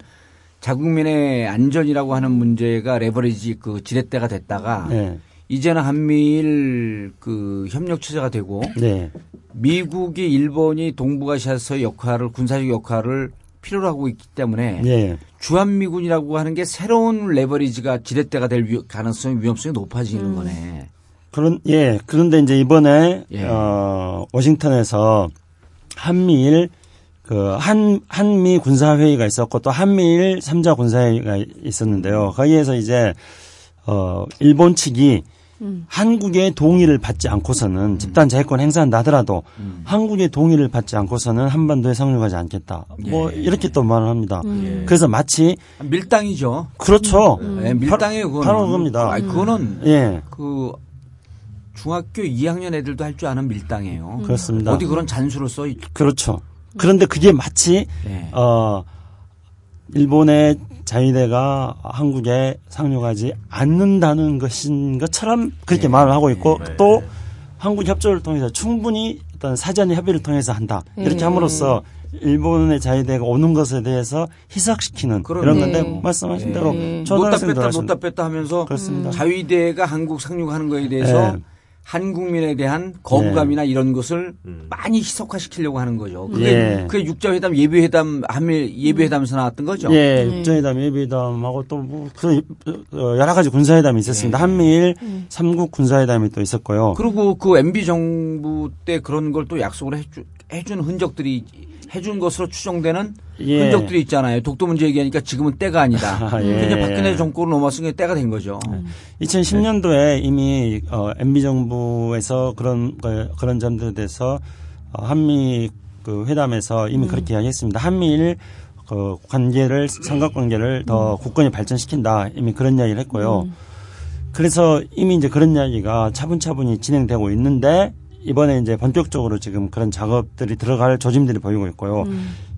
자국민의 안전이라고 하는 문제가 레버리지 그 지렛대가 됐다가 네. 이제는 한미일 그 협력 체제가 되고 네. 미국이 일본이 동북아시아에서 역할을 군사적 역할을 필요로 하고 있기 때문에 예. 주한미군이라고 하는 게 새로운 레버리지가 지렛대가 될 위- 가능성이 위험성이 높아지는 음. 거네. 그런 예 그런데 이제 이번에 예. 어 워싱턴에서 한미일 그 한 한미 군사 회의가 있었고 또 한미일 삼자 군사 회의가 있었는데요. 거기에서 이제 어 일본 측이 음. 한국의 동의를 받지 않고서는 집단 자위권 행사한다 하더라도 음. 한국의 동의를 받지 않고서는 한반도에 상륙하지 않겠다. 뭐 예. 이렇게 또 말을 합니다. 음. 그래서 마치 밀당이죠. 그렇죠. 예, 밀당이에요. 그거는. 바로 그겁니다. 아니, 그거는 예. 그 중학교 2학년 애들도 할 줄 아는 밀당이에요. 그렇습니다. 어디 그런 잔수를 써? 있- 그렇죠. 그런데 그게 마치 예. 어 일본의 자위대가 한국에 상륙하지 않는다는 것인 것처럼 그렇게 예. 말을 하고 있고 예. 또 한국 협조를 통해서 충분히 어떤 사전 협의를 통해서 한다 이렇게 예. 함으로써 일본의 자위대가 오는 것에 대해서 희석시키는 그러네. 이런 건데 네. 말씀하신 예. 대로 네. 놓다 초등학생들 뺐다 하신 놓다 뺐다 하면서 그렇습니다. 자위대가 한국 상륙하는 거에 대해서 예. 한국민에 대한 거부감이나 이런 것을 음. 많이 희석화시키려고 하는 거죠. 그게, 예. 그게 육자회담, 예비회담, 한미 예비회담에서 나왔던 거죠. 예, 네. 육전회담, 예비회담하고 또뭐 그, 어, 여러 가지 군사회담이 있었습니다. 한미일 삼국 군사회담이 또 있었고요. 그리고 그 MB 정부 때 그런 걸 또 약속을 해주, 해준 흔적들이 해준 것으로 추정되는 예. 흔적들이 있잖아요. 독도 문제 얘기하니까 지금은 때가 아니다. 아, 예. 이제 박근혜 정권으로 넘어왔으니까 때가 된 거죠. 2010년도에 이미 어, MB 정부에서 그런 거- 그런 점들에 대해서 어, 한미 그 회담에서 이미 그렇게 이야기했습니다. 한미일 그 관계를 삼각 관계를 더 굳건히 발전시킨다 이미 그런 이야기를 했고요. 그래서 이미 이제 그런 이야기가 차분차분히 진행되고 있는데 이번에 이제 본격적으로 지금 그런 작업들이 들어갈 조짐들이 보이고 있고요.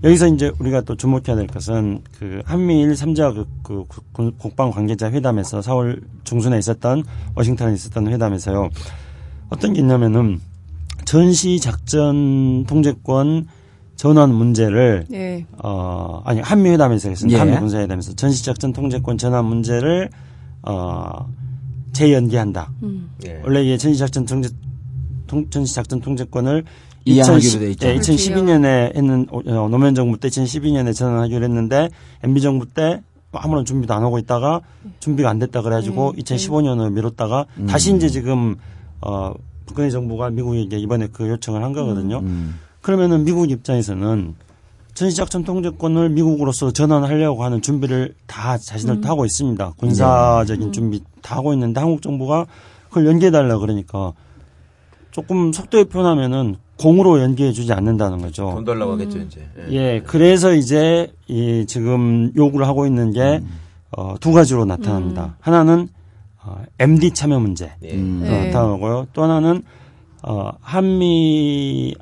여기서 이제 우리가 또 주목해야 될 것은 그 한미일 삼자 그, 그 국- 국방 관계자 회담에서 4월 중순에 있었던 워싱턴에 있었던 회담에서요. 어떤 게 있냐면은 전시 작전 통제권 전환 문제를 네. 어 아니 한미 회담에서 했습니다. 예. 한미 군사 회담에서 전시 작전 통제권 전환 문제를 어 재연기한다. 음. 예. 원래 이게 전시 작전 통제 통, 전시 작전 통제권을 이양하기로 돼 있죠. 예, 2012년에 했는 어, 노무현 정부 때 2012년에 전환하기로 했는데 MB 정부 때 아무런 준비도 안 하고 있다가 준비가 안 됐다 그래가지고 네. 2015년으로 미뤘다가 음. 다시 이제 지금 어 박근혜 정부가 미국에게 이번에 그 요청을 한 거거든요. 음. 그러면은 미국 입장에서는 전시작전 통제권을 미국으로서 전환하려고 하는 준비를 다 자신들 도 하고 있습니다. 군사적인 준비 다 하고 있는데 한국 정부가 그걸 연기해달라 그러니까 조금 속도에 표현하면은 공으로 연기해주지 않는다는 거죠. 돈 달라고 하겠죠 이제. 예. 예, 그래서 이제 이 지금 요구를 하고 있는 게 어, 두 가지로 나타납니다. 하나는 어, MD 참여 문제 예. 음. 네. 나타나고요. 또 하나는 어, 한미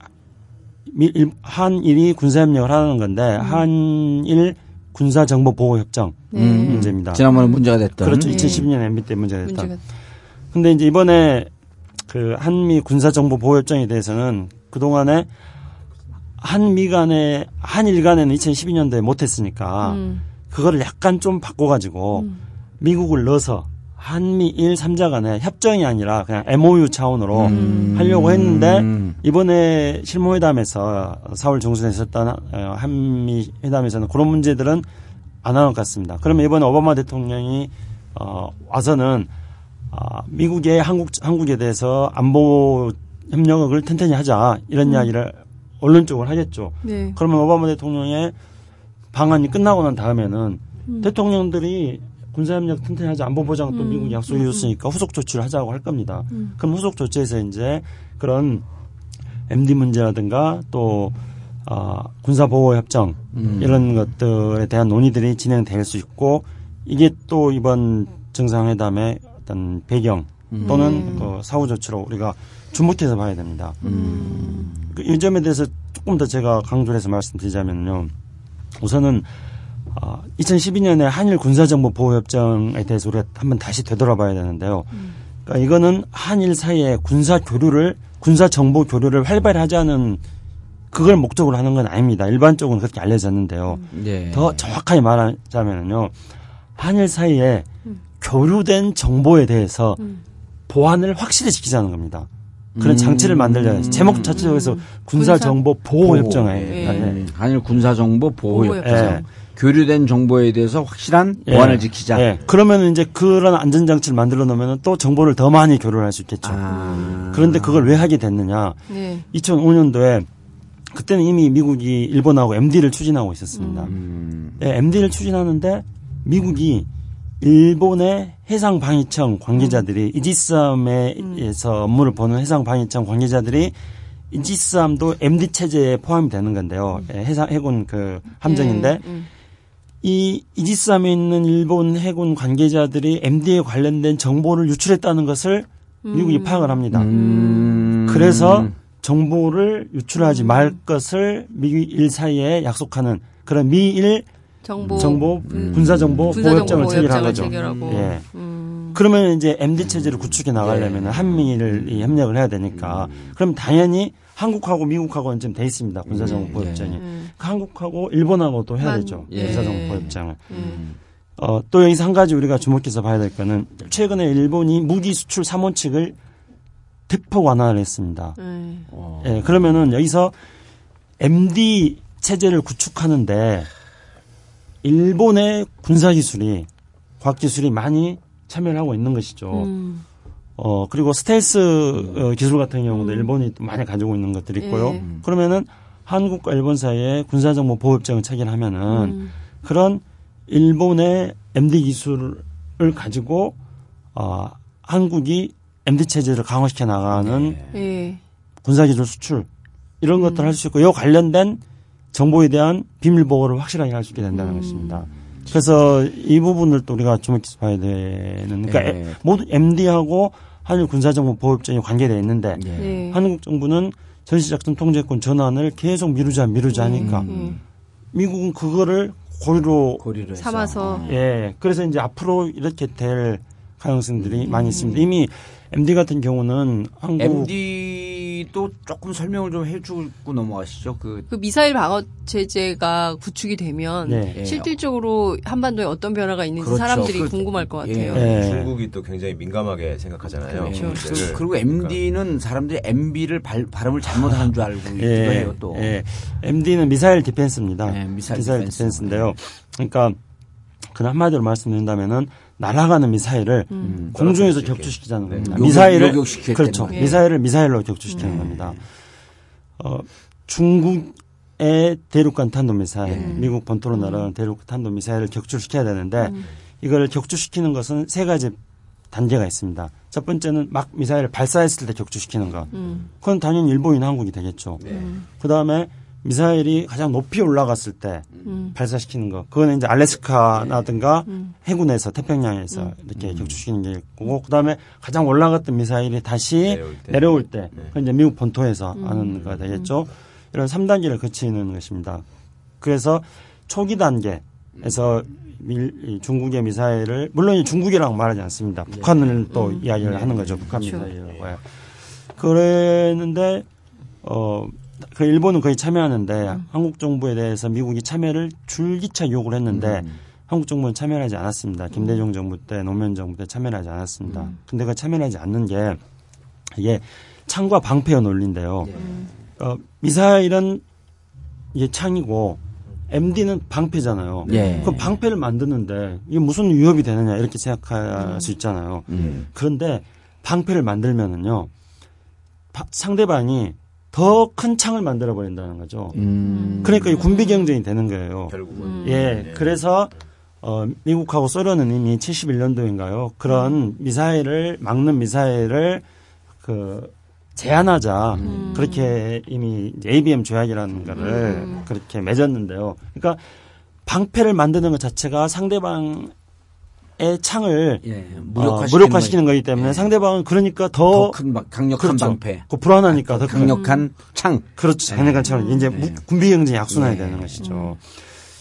미- 한일이 군사협력을 하는 건데 한일 군사정보보호협정 네. 문제입니다. 지난번에 문제가 됐던. 그렇죠. 네. 2012년 MB 때 문제가 됐다. 문제가 근데 이제 이번에 그 한미 군사정보 보호협정에 대해서는 그동안에 한미 간에 한일 간에는 2012년도에 못했으니까 음. 그거를 약간 좀 바꿔가지고 미국을 넣어서 한미일 삼자 간에 협정이 아니라 그냥 MOU 차원으로 하려고 했는데 음. 이번에 실무회담에서 4월 중순에 있었던 어, 한미 회담에서는 그런 문제들은 안 나온 것 같습니다. 그러면 이번에 오바마 대통령이 어, 와서는 아, 미국의 한국 한국에 대해서 안보 협력을 튼튼히 하자 이런 이야기를 언론 쪽으로 하겠죠. 네. 그러면 오바마 대통령의 방안이 끝나고 난 다음에는 대통령들이 군사협력 튼튼히 하자 안보 보장 또 미국이 약속해 줬으니까 후속 조치를 하자고 할 겁니다. 그럼 후속 조치에서 이제 그런 MD 문제라든가 또 아, 군사보호협정 이런 것들에 대한 논의들이 진행될 수 있고 이게 또 이번 정상회담의 어떤 배경 또는 그 사후 조치로 우리가 주목해서 봐야 됩니다. 그 이 점에 대해서 조금 더 제가 강조를 해서 말씀드리자면요. 우선은 아, 2012년에 한일 군사정보 보호협정에 대해서 우리가 한번 다시 되돌아봐야 되는데요. 그러니까 이거는 한일 사이에 군사 교류를 군사 정보 교류를 활발히 하자는 그걸 목적으로 하는 건 아닙니다. 일반적으로 그렇게 알려졌는데요. 네. 더 정확하게 말하자면요. 한일 사이에 교류된 정보에 대해서 보안을 확실히 지키자는 겁니다. 그런 음. 장치를 만들자. 제목 자체에서 군사 정보 보호 협정에 예. 예. 한일 군사정보 보호협정. 예. 교류된 정보에 대해서 확실한 예. 보안을 지키자. 예. 그러면 이제 그런 안전장치를 만들어 놓으면 또 정보를 더 많이 교류를 할 수 있겠죠. 아. 그런데 그걸 왜 하게 됐느냐. 네. 2005년도에 그때는 이미 미국이 일본하고 MD를 추진하고 있었습니다. 음. 예, MD를 추진하는데 미국이 일본의 해상 방위청 관계자들이 이지스함에서 업무를 보는 해상 방위청 관계자들이 이지스함도 MD 체제에 포함이 되는 건데요. 예, 해상 해군 그 함정인데 음, 음. 이 이지스함에 있는 일본 해군 관계자들이 MD에 관련된 정보를 유출했다는 것을 미국이 파악을 합니다. 음. 그래서 정보를 유출하지 말 것을 미일 사이에 약속하는 그런 미일 정보 정보 음. 군사 정보 보호협정을 군사정보 체결한 보호협정을 거죠. 체결하고. 예. 음. 그러면 이제 MD 체제를 구축해 나가려면 한미를 이 협력을 해야 되니까 그럼 당연히 한국하고 미국하고는 지금 돼 있습니다 군사정보 보호협정이 음. 그 한국하고 일본하고 또 해야 한- 되죠 예. 군사정보 보호협정을 음. 어, 또 여기서 한 가지 우리가 주목해서 봐야 될 거는 최근에 일본이 무기 수출 3원칙을 대폭 완화를 했습니다. 네. 예, 그러면은 여기서 MD 체제를 구축하는데 일본의 군사 기술이 과학 기술이 많이 참여를 하고 있는 것이죠. 음. 어 그리고 스텔스 어, 기술 같은 경우도 일본이 또 많이 가지고 있는 것들이 있고요. 예. 그러면은 한국과 일본 사이에 군사정보 보호협정을 체결하면은 음. 그런 일본의 MD 기술을 가지고 어 한국이 MD 체제를 강화시켜 나가는 예. 군사기술 수출 이런 것들을 할 수 있고 이 관련된 정보에 대한 비밀 보호를 확실하게 할 수 있게 된다는 음. 것입니다. 그래서 이 부분을 또 우리가 주목해서 봐야 되는 그러니까 예. 에- 모두 MD하고 한일 군사정보 보호협정이 관계되어 있는데 예. 네. 한국 정부는 전시작전 통제권 전환을 계속 미루자 미루자 하니까 음. 미국은 그거를 고리로 고리로. 삼아서 예 그래서 이제 앞으로 이렇게 될 가능성들이 음. 많이 있습니다. 이미 MD 같은 경우는 한국 MD 도 조금 설명을 좀 해주고 넘어가시죠. 그 그 미사일 방어 체제가 구축이 되면 네. 예. 실질적으로 한반도에 어떤 변화가 있는지 그렇죠. 사람들이 그- 궁금할 것 예. 같아요. 예. 중국이 또 굉장히 민감하게 생각하잖아요. 그렇죠. 그 문제를. 그, 리고 그러니까 MD는 사람들이 MB를 발, 발음을 잘못하는 줄 알고 예, 해요. 또. 예. MD는 missile defense입니다. 예, missile defense. defense인데요. 그러니까 그냥 한마디로 말씀드린다면은 날아가는 미사일을 음. 공중에서 떨어뜨릴 수 있게. 격추시키자는 네. 겁니다. 요격- 미사일을 그렇죠. 거예요. 미사일을 미사일로 격추시키는 겁니다. 어, 중국의 대륙간 탄도 미사일, 미국 본토로 날아가는 대륙간 탄도 미사일을 격추시켜야 되는데 이걸 격추시키는 것은 세 가지 단계가 있습니다. 첫 번째는 막 미사일을 발사했을 때 격추시키는 것. 음. 그건 당연히 일본이나 한국이 되겠죠. 그 다음에 미사일이 가장 높이 올라갔을 때 음. 발사시키는 거. 그거는 이제 알래스카라든가 음. 해군에서 태평양에서 이렇게 격추시키는 게 있고, 그 다음에 가장 올라갔던 미사일이 다시 내려올 때. 내려올 때, 그건 이제 미국 본토에서 음. 하는 거가 되겠죠. 이런 3단계를 거치는 것입니다. 그래서 초기 단계에서 밀- 중국의 미사일을 물론 이 중국이라고 말하지 않습니다. 북한을 또 음. 이야기를 하는 거죠. 북한 그렇죠. 미사일이라고 해요. 그랬는데 어. 그 일본은 거의 참여하는데 음. 한국 정부에 대해서 미국이 참여를 줄기차 요구를 했는데 한국 정부는 참여하지 않았습니다. 김대중 정부 때 노무현 정부 때 참여하지 않았습니다. 음. 근데 그 참여하지 않는 게 이게 창과 방패의 논리인데요. 어, 미사일은 이게 창이고 MD는 방패잖아요. 예. 그 방패를 만드는데 이게 무슨 위협이 되느냐 이렇게 생각할 수 있잖아요. 음. 그런데 방패를 만들면은요 바- 상대방이 더 큰 창을 만들어 버린다는 거죠. 음. 그러니까 이 군비 경쟁이 되는 거예요. 결국은 예, 그래서 어, 미국하고 소련은 이미 71년도인가요? 그런 미사일을 막는 미사일을 그 제한하자 그렇게 이미 ABM 조약이라는 거를 그렇게 맺었는데요. 그러니까 방패를 만드는 것 자체가 상대방 의 창을 예. 어, 무력화시키는, 무력화시키는 거기 때문에 예. 상대방은 그러니까 더 더큰 강력한 그렇죠. 방패, 그 불안하니까 더 큰- 강력한 창. 그렇죠. 강력한 창을 이제 무- 군비 경쟁이 약순환이 예. 되는 것이죠.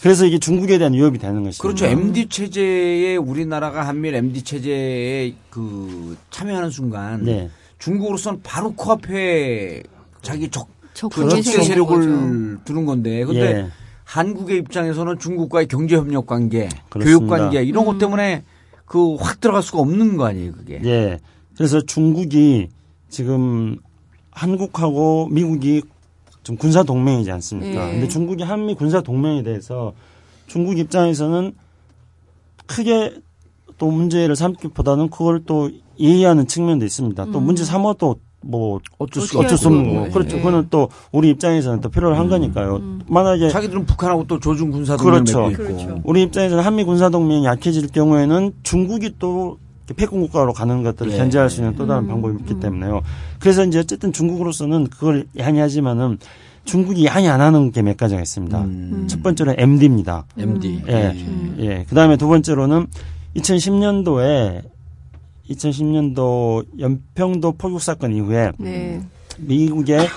그래서 이게 중국에 대한 위협이 되는 것이죠. 그렇죠. MD 체제에 우리나라가 한미일 MD 체제에 그 참여하는 순간 네. 중국으로서는 바로 코앞에 자기 적그 적대 세력을. 두는 건데, 근데 예. 한국의 입장에서는 중국과의 경제 협력 관계. 교육 관계 이런 것 때문에 그 확 들어갈 수가 없는 거 아니에요, 그게. 예. 그래서 중국이 지금 한국하고 미국이 좀 군사 동맹이지 않습니까? 예. 근데 중국이 한미 군사 동맹에 대해서 중국 입장에서는 크게 또 문제를 삼기보다는 그걸 또 이해하는 측면도 있습니다. 또 음. 문제 삼아도 뭐 어쩔 수 어쩔 수 없는. 거고. 그렇죠. 예. 그거는 또 우리 입장에서는 또 필요로 한 거니까요. 만약에 자기들은 북한하고 또 조중 군사 동맹 그렇죠. 있고. 그렇죠. 우리 입장에서는 한미 군사 동맹이 약해질 경우에는 중국이 또 패권 국가로 가는 것들을 예. 견제할 수 있는 또 다른 음, 방법이 있기 때문에요. 그래서 이제 어쨌든 중국으로서는 그걸 양해하지만은 중국이 양해 안 하는 게 몇 가지가 있습니다. 음. 첫 번째는 MD입니다. MD. 예. 예. 그다음에 두 번째로는 2010년도에 2010년도 연평도 포격 사건 이후에 네. 미국의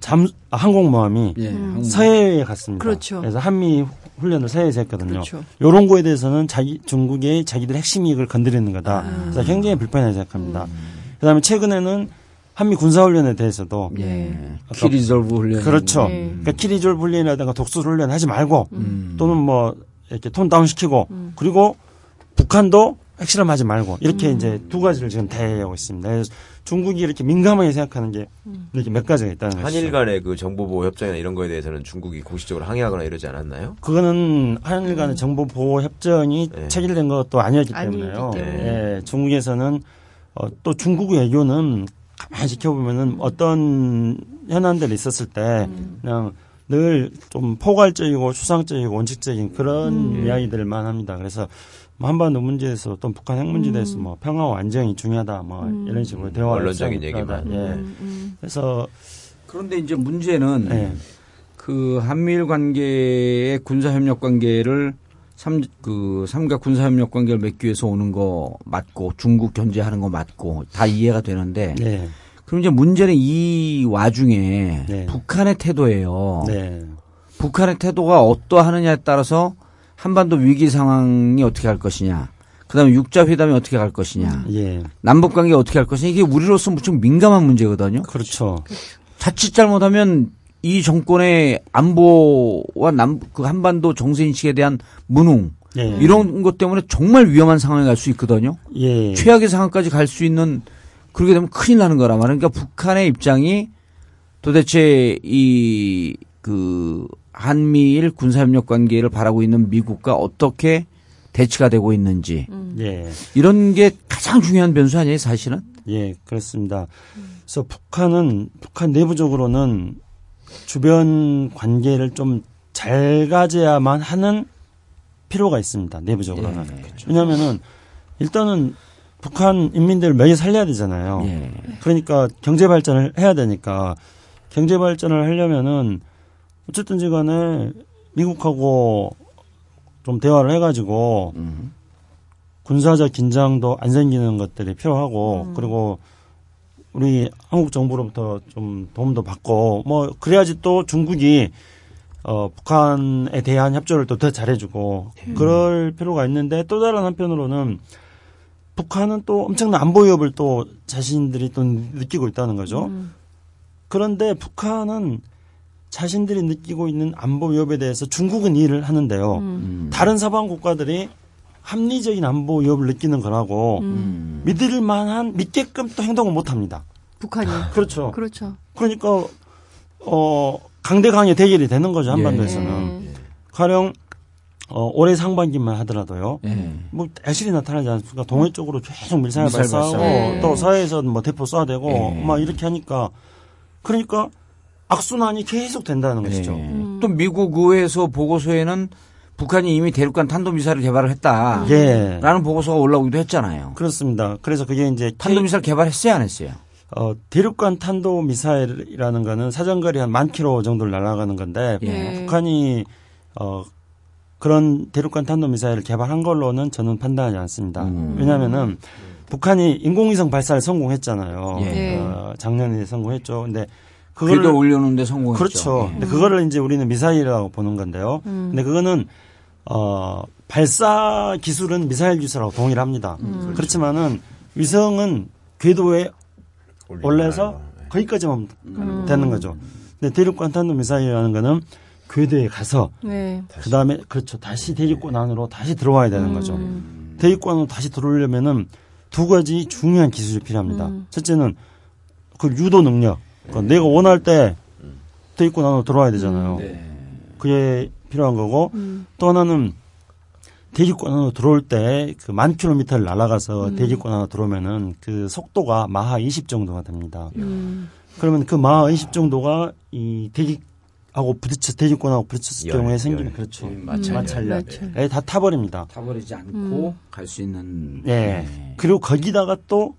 잠 아, 항공모함이 예. 서해에 갔습니다. 그렇죠. 그래서 한미 훈련을 서해에서 했거든요. 그렇죠. 요런 거에 대해서는 자기 중국의 자기들 핵심 이익을 건드리는 거다. 아. 그래서 굉장히 불편하게 생각합니다. 음. 그다음에 최근에는 한미 군사 훈련에 대해서도 예. 키리졸브 훈련. 그렇죠. 네. 그러니까 키리졸 훈련이라든가 독수 훈련 하지 말고 음. 또는 뭐 이렇게 톤 다운 시키고 음. 그리고 북한도 핵실험하지 말고 이렇게 음. 이제 두 가지를 지금 대하고 있습니다. 그래서 중국이 이렇게 민감하게 생각하는 게 음. 이렇게 몇 가지가 있다는 것이죠. 한일 간의 그 정보 보호 협정이나 이런 거에 대해서는 중국이 공식적으로 항의하거나 이러지 않았나요? 그거는 한일 간의 정보 보호 협정이 네. 체결된 것도 아니었기 때문에요. 때문에. 예, 중국에서는 어, 또 중국 외교는 가만히 지켜보면은 어떤 현안들이 있었을 때 그냥 늘 좀 포괄적이고 추상적이고 원칙적인 그런 음. 이야기들만 합니다. 그래서 뭐 한반도 문제에서 또 북한 핵 문제에 대해서 음. 뭐 평화와 안정이 중요하다 뭐 음. 이런 식으로 대화를 원론적인. 얘기만. 예. 음, 음. 그래서 그런데 이제 문제는 예. 그 한미일 관계의 군사 협력 관계를 삼 그 삼각 군사 협력 관계를 맺기 위해서 오는 거 맞고 중국 견제하는 거 맞고 다 이해가 되는데 네. 그럼 이제 문제는 이 와중에 네. 북한의 태도예요. 네. 북한의 태도가 어떠하느냐에 따라서 한반도 위기 상황이 어떻게 할 것이냐. 그다음에 육자 회담이 어떻게 갈 것이냐. 예. 남북 관계 어떻게 할 것이냐. 이게 우리로서 무척 민감한 문제거든요. 그렇죠. 자칫 잘못하면 이 정권의 안보와 남, 그 한반도 정세 인식에 대한 무능 예. 이런 것 때문에 정말 위험한 상황에 갈 수 있거든요. 예. 최악의 상황까지 갈 수 있는 그렇게 되면 큰일 나는 거란 말이에요. 그러니까 북한의 입장이 도대체 이 그 한미일 군사협력 관계를 바라고 있는 미국과 어떻게 대치가 되고 있는지 예. 이런 게 가장 중요한 변수 아니에요, 사실은? 예, 그렇습니다. 그래서 북한은 북한 내부적으로는 주변 관계를 좀 잘 가져야만 하는 필요가 있습니다. 내부적으로는. 예. 왜냐하면은 일단은 북한 인민들을 먹여 살려야 되잖아요. 예. 그러니까 경제 발전을 해야 되니까 경제 발전을 하려면은 어쨌든지 간에 미국하고 좀 대화를 해가지고 음. 군사적 긴장도 안 생기는 것들이 필요하고 그리고 우리 한국 정부로부터 좀 도움도 받고 뭐 그래야지 또 중국이 어 북한에 대한 협조를 또 더 잘해주고 그럴 필요가 있는데 또 다른 한편으로는 북한은 또 엄청난 안보 위협을 또 자신들이 또 느끼고 있다는 거죠. 음. 그런데 북한은 자신들이 느끼고 있는 안보 위협에 대해서 중국은 이해를 하는데요. 음. 다른 서방 국가들이 합리적인 안보 위협을 느끼는 거라고 음. 믿을 만한 믿게끔 또 행동을 못 합니다. 북한이. 그렇죠. 그렇죠. 그러니까 어 강대강의 대결이 되는 거죠 한반도에서는. 예. 가령 어 올해 상반기만 하더라도요. 예. 뭐 애실이 나타나지 않습니까? 동해 쪽으로 계속 밀사를 발사하고 발사. 또 서해에서 뭐 대포 쏴대고 예. 막 이렇게 하니까 그러니까 악순환이 계속 된다는 것이죠. 예. 음. 또 미국 의회에서 보고서에는 북한이 이미 대륙간 탄도미사일 개발을 했다. 예. 라는 보고서가 올라오기도 했잖아요. 그렇습니다. 그래서 그게 이제 탄도미사일 개발했어요, 안 했어요? 어, 대륙간 탄도 미사일이라는 거는 사정거리 한 만 킬로 정도를 날아가는 건데 예. 북한이 어 그런 대륙간 탄도 미사일을 개발한 걸로는 저는 판단하지 않습니다. 음. 왜냐하면은 북한이 인공위성 발사를 성공했잖아요. 예. 어, 작년에 성공했죠. 근데 그거를 궤도 올려놓는데 성공했죠. 그렇죠. 예. 근데 그거를 이제 우리는 미사일이라고 보는 건데요. 음. 근데 그거는 어 발사 기술은 미사일 기술하고 동일합니다. 음. 그렇지만은 위성은 궤도에 올려서 거. 거기까지만 음. 되는 거죠. 근데 대륙간 탄도 미사일이라는 거는 궤도에 가서 네. 그 다음에 그렇죠 다시 대륙권 안으로 다시 들어와야 되는 거죠. 음. 대륙권으로 다시 들어오려면은 두 가지 중요한 기술이 필요합니다. 음. 첫째는 그 유도 능력. 그러니까 내가 원할 때 대입권 안으로 들어와야 되잖아요. 네. 그게 필요한 거고 음. 또 하나는 대기권 안으로 들어올 때 그 만 킬로미터를 날아가서 음. 대기권 안으로 들어오면은 그 속도가 마하 20 정도가 됩니다. 음. 그러면 그 마하 20 정도가 이 대기하고 부딪혀 대기권하고 부딪혔을 열, 경우에 열. 생기는 그렇죠. 음, 마찰. 마찰력. 마찰. 예, 다 타버립니다. 타버리지 않고 음. 갈수 있는. 예. 네. 그리고 거기다가 또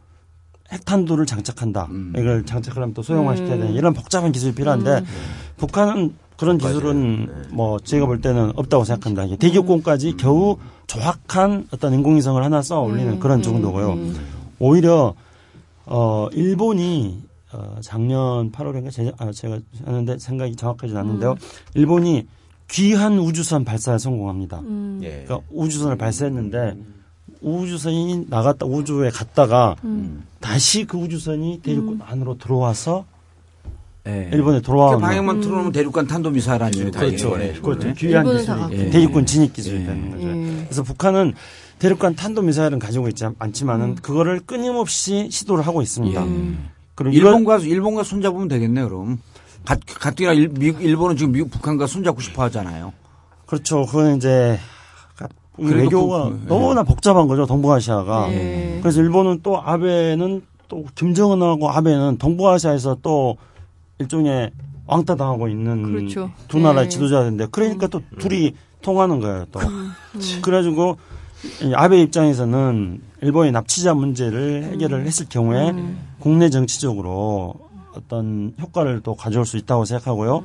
핵탄두를 장착한다. 음. 이걸 장착하려면 또 소형화시켜야 음. 되는 이런 복잡한 기술이 필요한데 음. 북한은 그런 기술은 뭐 제가 볼 때는 없다고 생각한다. 이게 대기권까지 겨우 정확한 어떤 인공위성을 하나 써 올리는 음. 그런 정도고요. 음. 오히려 어 일본이 어 작년 8월인가 제가, 아, 제가 하는데 생각이 정확하진 않는데요. 일본이 귀한 우주선 발사에 성공합니다. 음. 예. 그러니까 우주선을 발사했는데 우주선이 나갔다 우주에 갔다가 음. 다시 그 우주선이 대륙 안으로 들어와서 예. 일본에 그 돌아오는 방향만 틀어놓으면 대륙간 탄도미사일 아니에요? 그렇죠. 네. 그렇죠. 귀한 기술이. 대륙권 진입 기술이 예. 되는 거죠. 예. 그래서 북한은 대륙간 탄도 미사일은 가지고 있지 않- 않지만은 음. 그거를 끊임없이 시도를 하고 있습니다. 음. 그리고 이런 일본과 일본과 손잡으면 되겠네 요 그럼. 가, 가뜩이나 일, 일본은 지금 미국 북한과 손잡고 싶어 하잖아요. 그렇죠. 그거는 이제 외교가 그- 예. 너무나 복잡한 거죠. 동북아시아가. 예. 그래서 일본은 또 아베는 또 김정은하고 아베는 동북아시아에서 또 일종의 왕따 당하고 있는 그렇죠. 두 나라의 예. 지도자인데 그러니까 또 둘이 통하는 거예요. 또 음. 그래가지고 이 아베 입장에서는 일본의 납치자 문제를 해결을 했을 경우에 음. 국내 정치적으로 어떤 효과를 또 가져올 수 있다고 생각하고요.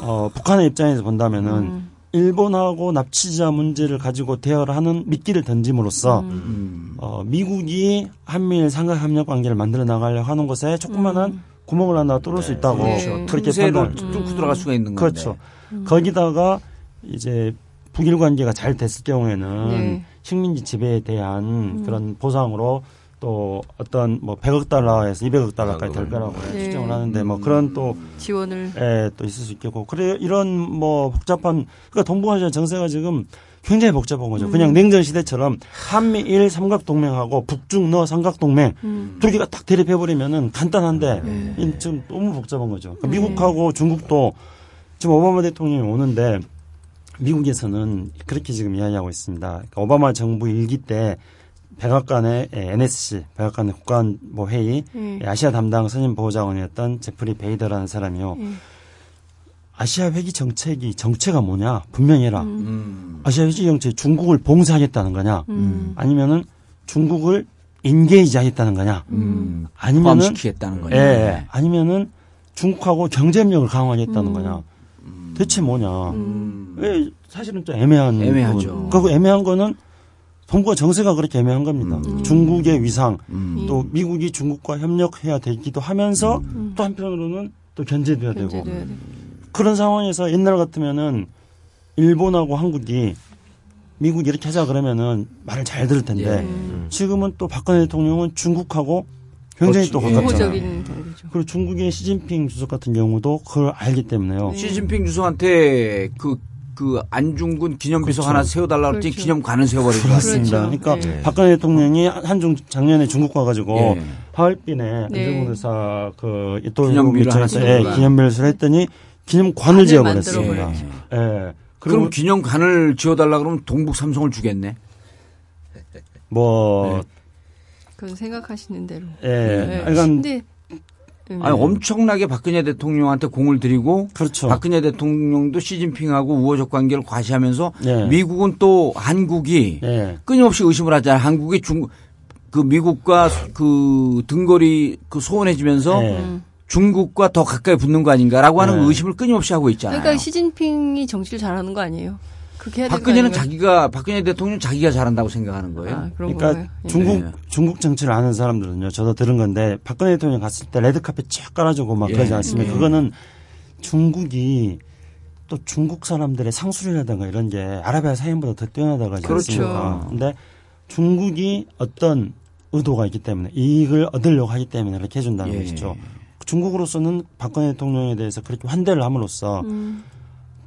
어, 북한의 입장에서 본다면은 음. 일본하고 납치자 문제를 가지고 대화를 하는 미끼를 던짐으로써 음. 어, 미국이 한미일 삼각협력 관계를 만들어 나가려고 하는 것에 조그만한 구멍을 하나 뚫을 수 있다고 네. 그렇게 판단. 뚫고 들어갈 수가 있는 건데. 그렇죠. 거기다가 이제 북일 관계가 잘 됐을 경우에는 네. 식민지 지배에 대한 그런 보상으로 또 어떤 뭐 100억 달러에서 200억 달러까지 될 거라고 네. 추정을 하는데 뭐 그런 또 지원을 예, 또 있을 수 있겠고. 그래, 이런 뭐 복잡한, 그러니까 동북아시아 정세가 지금 굉장히 복잡한 거죠. 그냥 냉전 시대처럼 한미일 삼각 동맹하고 북중러 삼각 동맹 음. 두 개가 딱 대립해 버리면은 간단한데 이 지금 너무 복잡한 거죠. 그러니까 미국하고 중국도 지금 오바마 대통령이 오는데 미국에서는 그렇게 지금 이야기하고 있습니다. 그러니까 오바마 정부 일기 때 백악관의 예, NSC, 백악관의 국가안보 회의 예. 아시아 담당 선임 보호자원이었던 제프리 베이더라는 사람이요. 예. 아시아 회기 정책이 정체가 뭐냐? 분명히 해라. 음. 아시아 회기 정책 중국을 봉쇄하겠다는 거냐? 음. 아니면은 중국을 인게이지 하겠다는 거냐? 음. 아니면은 포함시키겠다는 거냐. 예, 예. 아니면은 중국하고 경쟁력을 강화하겠다는 음. 거냐? 대체 뭐냐? 음. 왜 사실은 좀 애매한 애매하죠. 부분. 그 애매한 거는 동북아 정세가 그렇게 애매한 겁니다. 음. 중국의 위상, 음. 또 미국이 중국과 협력해야 되기도 하면서 또 한편으로는 또 견제돼야 되고 견제돼야 되고. 그런 상황에서 옛날 같으면은 일본하고 한국이 미국 이렇게 하자 그러면은 말을 잘 들을 텐데 음. 지금은 또 박근혜 대통령은 중국하고 굉장히 또 그렇지. 예. 가깝잖아요. 관계죠. 그리고 중국의 시진핑 주석 같은 경우도 그걸 알기 때문에요. 네. 시진핑 주석한테 그, 그 안중근 기념비석 그렇죠. 하나 세워달라고 그랬더니 그렇죠. 기념관을 세워버린 거 그렇습니다. 그렇죠. 그러니까 네. 박근혜 대통령이 한중 작년에 중국 가가지고 예. 하얼빈에 네. 안중근 의사 그 이토 기념비를 하나 예. 기념비를 했더니 기념관을 관을 지어버렸습니다. 만들어버렸죠. 예. 그럼 기념관을 지어달라 그러면 동북 삼성을 주겠네. 뭐 그건 생각하시는 대로. 예. 네. 그러니까 근데 음. 아니 엄청나게 박근혜 대통령한테 공을 들이고 그렇죠. 박근혜 대통령도 시진핑하고 우호적 관계를 과시하면서 예. 미국은 또 한국이 예. 끊임없이 의심을 하잖아요. 한국이 중, 그 미국과 그 등거리 그 소원해지면서 예. 음. 중국과 더 가까이 붙는 거 아닌가라고 하는 네. 의심을 끊임없이 하고 있잖아요. 그러니까 시진핑이 정치를 잘하는 거 아니에요? 그렇게 해야 될거 박근혜는? 자기가 박근혜 대통령 자기가 잘한다고 생각하는 거예요. 아, 그러니까 건가요? 예. 중국 네. 중국 정치를 아는 사람들은요. 저도 들은 건데 박근혜 대통령 갔을 때 레드 카펫 쫙 깔아주고 막 예. 그러지 않습니까? 예. 그거는 중국이 또 중국 사람들의 상술이라든가 이런 게 아라비아 사인보다 더 뛰어나다고 하지 그렇죠. 않습니까? 근데 중국이 어떤 의도가 있기 때문에 이익을 얻으려고 하기 때문에 그렇게 해준다는 예. 것이죠. 중국으로서는 박근혜 대통령에 대해서 그렇게 환대를 함으로써 음.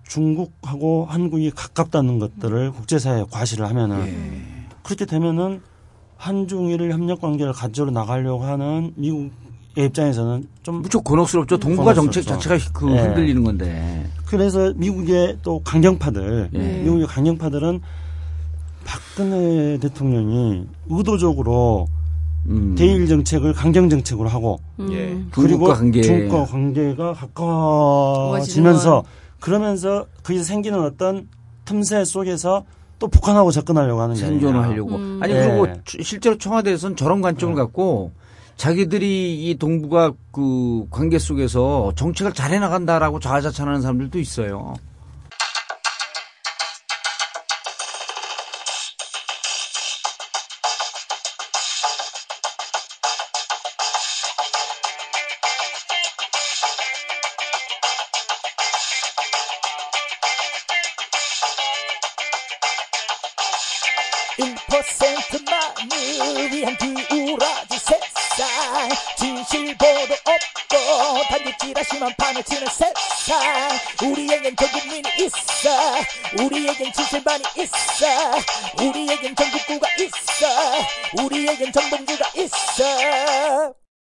중국하고 한국이 가깝다는 것들을 국제사회에 과시를 하면은 예. 그렇게 되면은 한중일 협력 관계를 가지러 나가려고 하는 미국 의 입장에서는 좀 무척 곤혹스럽죠. 동북아 정책. 자체가 그 예. 흔들리는 건데. 그래서 미국의 또 강경파들, 예. 미국의 강경파들은 박근혜 대통령이 의도적으로 음. 대일 정책을 강경 정책으로 하고 음. 예. 그리고 중국과 관계. 중국과 관계가 가까워지면서 그러면서 거기서 생기는 어떤 틈새 속에서 또 북한하고 접근하려고 하는 게 생존을. 하려고. 음. 아니 예. 그리고 주- 실제로 청와대에서는 저런 관점을 갖고 자기들이 이 동북아 그 관계 속에서 정책을 잘 해 나간다라고 자화자찬하는 사람들도 있어요. 퍼센트만을 위한 기울어진 세상. 진실보도 없고 단지 찌라시만 판을 치는 세상. 우리에겐 전 국민이 있어. 우리에겐 진실만이 있어. 우리에겐 전국구가 있어. 우리에겐 정봉주가 있어.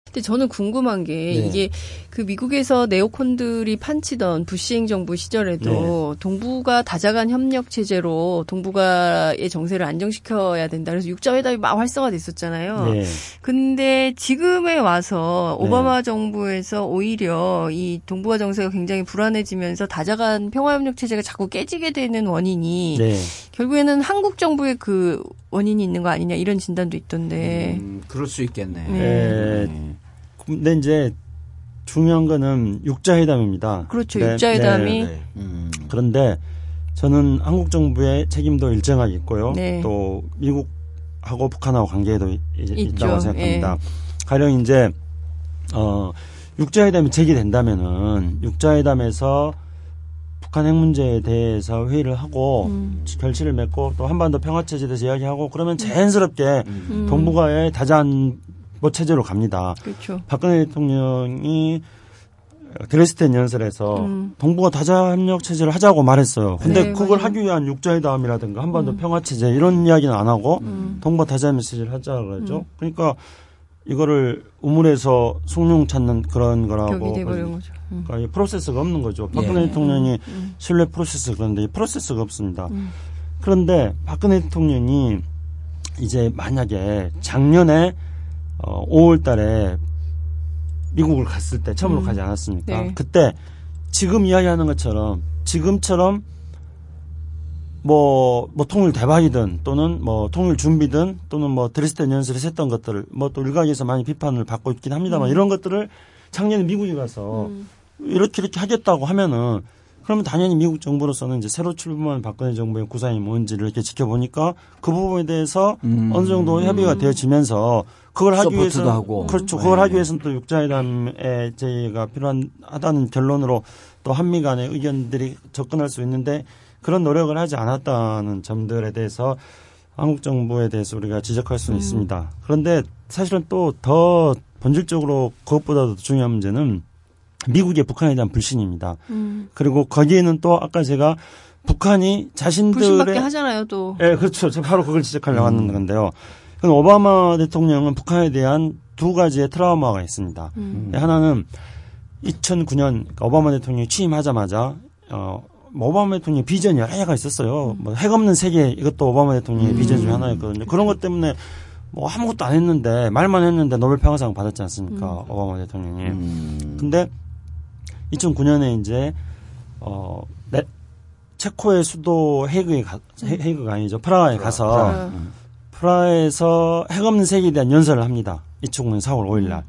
근데 저는 궁금한 게 네. 이게 그 미국에서 네오콘들이 판치던 부시 행정부 시절에도 동북아 다자간 협력 체제로 동북아의 정세를 안정시켜야 된다. 그래서 육자 회담이 막 활성화됐었잖아요. 네. 근데 지금에 와서 네. 오바마 정부에서 오히려 이 동북아 정세가 굉장히 불안해지면서 다자간 평화협력 체제가 자꾸 깨지게 되는 원인이 네. 결국에는 한국 정부의 그 원인이 있는 거 아니냐 이런 진단도 있던데. 음, 그럴 수 있겠네. 네. 에, 근데 이제 중요한 거는 육자회담입니다. 그렇죠. 네, 육자회담이 네. 음. 그런데 저는 한국 정부의 책임도 일정하게 있고요. 네. 또 미국하고 북한하고 관계도. 있다고 생각합니다. 예. 가령 이제 어 육자회담이 제기된다면은 육자회담에서 북한 핵 문제에 대해서 회의를 하고 음. 결실을 맺고 또 한반도 평화 체제에 대해서 이야기하고 그러면 자연스럽게 음. 동북아의 다자안 보 체제로 갑니다. 그렇죠. 박근혜 대통령이 드레스덴 연설에서 음. 동북아 다자 협력 체제를 하자고 말했어요. 근데 네, 그걸 맞아요. 하기 위한 육자회담이라든가 한반도 음. 평화 체제 이런 이야기는 안 하고 음. 동북아 다자 협력 체제를 하자 그러죠. 음. 그러니까 이거를 우물에서 숭늉 찾는 그런 거라고. 음. 그러니까 이 프로세스가 없는 거죠. 박근혜 예. 대통령이 음. 신뢰 프로세스 그런데 이 프로세스가 없습니다. 음. 그런데 박근혜 대통령이 이제 만약에 작년에 어, 5월 달에 미국을 갔을 때 처음으로 음. 가지 않았습니까? 네. 그때 지금 이야기하는 것처럼 지금처럼 뭐, 뭐 통일 대박이든 또는 뭐 통일 준비든 또는 뭐 드레스덴 연설에서 했던 것들을 뭐 또 일각에서 많이 비판을 받고 있긴 합니다만 음. 이런 것들을 작년에 미국에 가서 음. 이렇게 이렇게 하겠다고 하면은 그러면 당연히 미국 정부로서는 이제 새로 출범한 박근혜 정부의 구상이 뭔지를 이렇게 지켜보니까 그 부분에 대해서 음. 어느 정도 협의가 되어지면서 그걸 하기 위해서 하고. 그렇죠. 네. 그걸 하기 위해서는 또 육자회담에 제의가 필요하다는 결론으로 또 한미 간의 의견들이 접근할 수 있는데 그런 노력을 하지 않았다는 점들에 대해서 한국 정부에 대해서 우리가 지적할 수는 음. 있습니다. 그런데 사실은 또 더 본질적으로 그것보다도 중요한 문제는 미국의 북한에 대한 불신입니다. 음. 그리고 거기에는 또 아까 제가 북한이 자신들의 불신받게 하잖아요, 또. 예, 그렇죠. 제가 바로 그걸 지적하려고 음. 하는 건데요. 그럼 오바마 대통령은 북한에 대한 두 가지의 트라우마가 있습니다. 음. 하나는 2009년 오바마 대통령이 취임하자마자 어, 뭐 오바마 대통령 비전이 여러 개가 있었어요. 뭐 핵 없는 세계 이것도 오바마 대통령의 음. 비전 중에 하나였거든요. 그런 것 때문에 뭐 아무것도 안 했는데 말만 했는데 노벨 평화상 받았지 않습니까? 오바마 대통령이. 음. 근데 2009년에 이제 어 네, 체코의 수도 헤이그에 가, 헤- 헤이그가 아니죠 프라하에 가서 아, 프라하에서 핵 없는 세계에 대한 연설을 합니다. 2009년 4월 5일 날.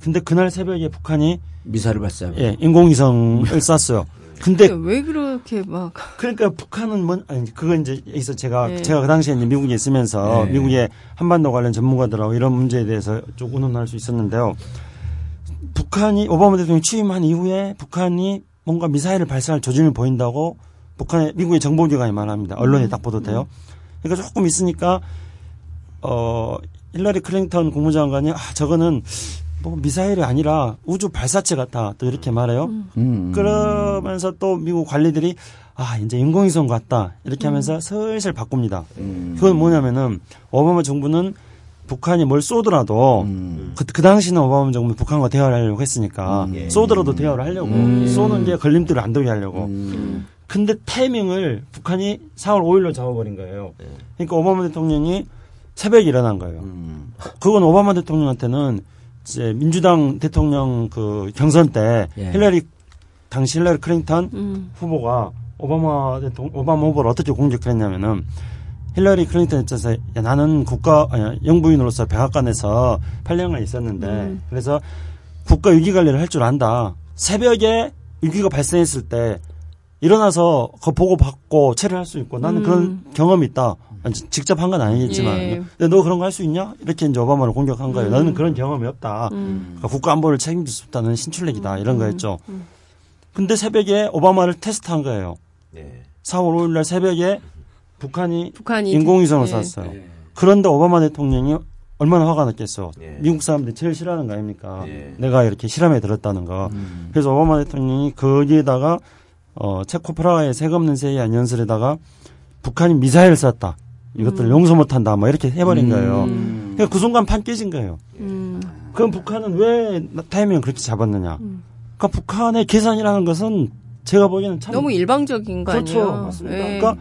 근데 그날 새벽에 북한이 미사를 발사하고. 예, 인공위성을 쐈어요. 근데 왜 그렇게 막. 그러니까 북한은 뭔 아니 그건 이제 여기서 제가 네. 제가 그 당시에 이제 미국에 있으면서 네. 미국의 한반도 관련 전문가들하고 이런 문제에 대해서 쭉 의논할 수 있었는데요. 북한이 오바마 대통령이 취임한 이후에 북한이 뭔가 미사일을 발사할 조짐을 보인다고 북한의 미국의 정보기관이 말합니다. 언론에 딱 보도돼요. 그러니까 조금 있으니까 어 힐러리 클린턴 국무장관이 아 저거는 뭐 미사일이 아니라 우주 발사체 같다 또 이렇게 말해요. 음. 그러면서 또 미국 관리들이 아 이제 인공위성 같다 이렇게 하면서 슬슬 바꿉니다. 음. 그건 뭐냐면은 오바마 정부는 북한이 뭘 쏘더라도 그, 그 당시는 오바마 정부 북한과 대화를 하려고 했으니까 예. 쏘더라도 대화를 하려고 음. 쏘는 게 걸림돌을 안 되게 하려고. 음. 근데 타이밍을 북한이 4월 5일로 잡아버린 거예요. 그러니까 오바마 대통령이 새벽에 일어난 거예요. 음. 그건 오바마 대통령한테는 이제 민주당 대통령 그 경선 때 예. 힐러리 당시 힐러리 클린턴 음. 후보가 오바마 대통령 오바마 후보를 어떻게 공격을 했냐면은 힐러리 클린턴 입장에서 야, 나는 국가 아니, 영부인으로서 백악관에서 8년간 있었는데 음. 그래서 국가 위기 관리를 할 줄 안다. 새벽에 위기가 발생했을 때 일어나서 그 보고 받고 처리할 수 있고 나는 음. 그런 경험이 있다. 아니, 직접 한 건 아니겠지만 예. 근데 너 그런 거 할 수 있냐? 이렇게 이제 오바마를 공격한 거예요. 음. 너는 그런 경험이 없다. 음. 그러니까 국가 안보를 책임질 수 없다는 신출력이다. 이런 음. 거였죠. 음. 근데 새벽에 오바마를 테스트한 거예요. 네. 4월 5일 날 새벽에 북한이 북한이 인공위성을 예. 쐈어요. 그런데 오바마 대통령이 얼마나 화가 났겠어. 예. 미국 사람들이 제일 싫어하는 거 아닙니까? 예. 내가 이렇게 실험에 들었다는 거. 음. 그래서 오바마 대통령이 거기에다가 어, 체코프라하의 색 없는 새의 연설에다가 북한이 미사일을 쐈다. 이것들을 음. 용서 못한다. 뭐 이렇게 해버린 거예요. 음. 그러니까 그 순간 판 깨진 거예요. 음. 그럼 북한은 왜 타이밍을 그렇게 잡았느냐? 음. 그러니까 북한의 계산이라는 것은 제가 보기에는 참 너무 일방적인 거 그렇죠. 아니에요? 맞습니다. 예. 그러니까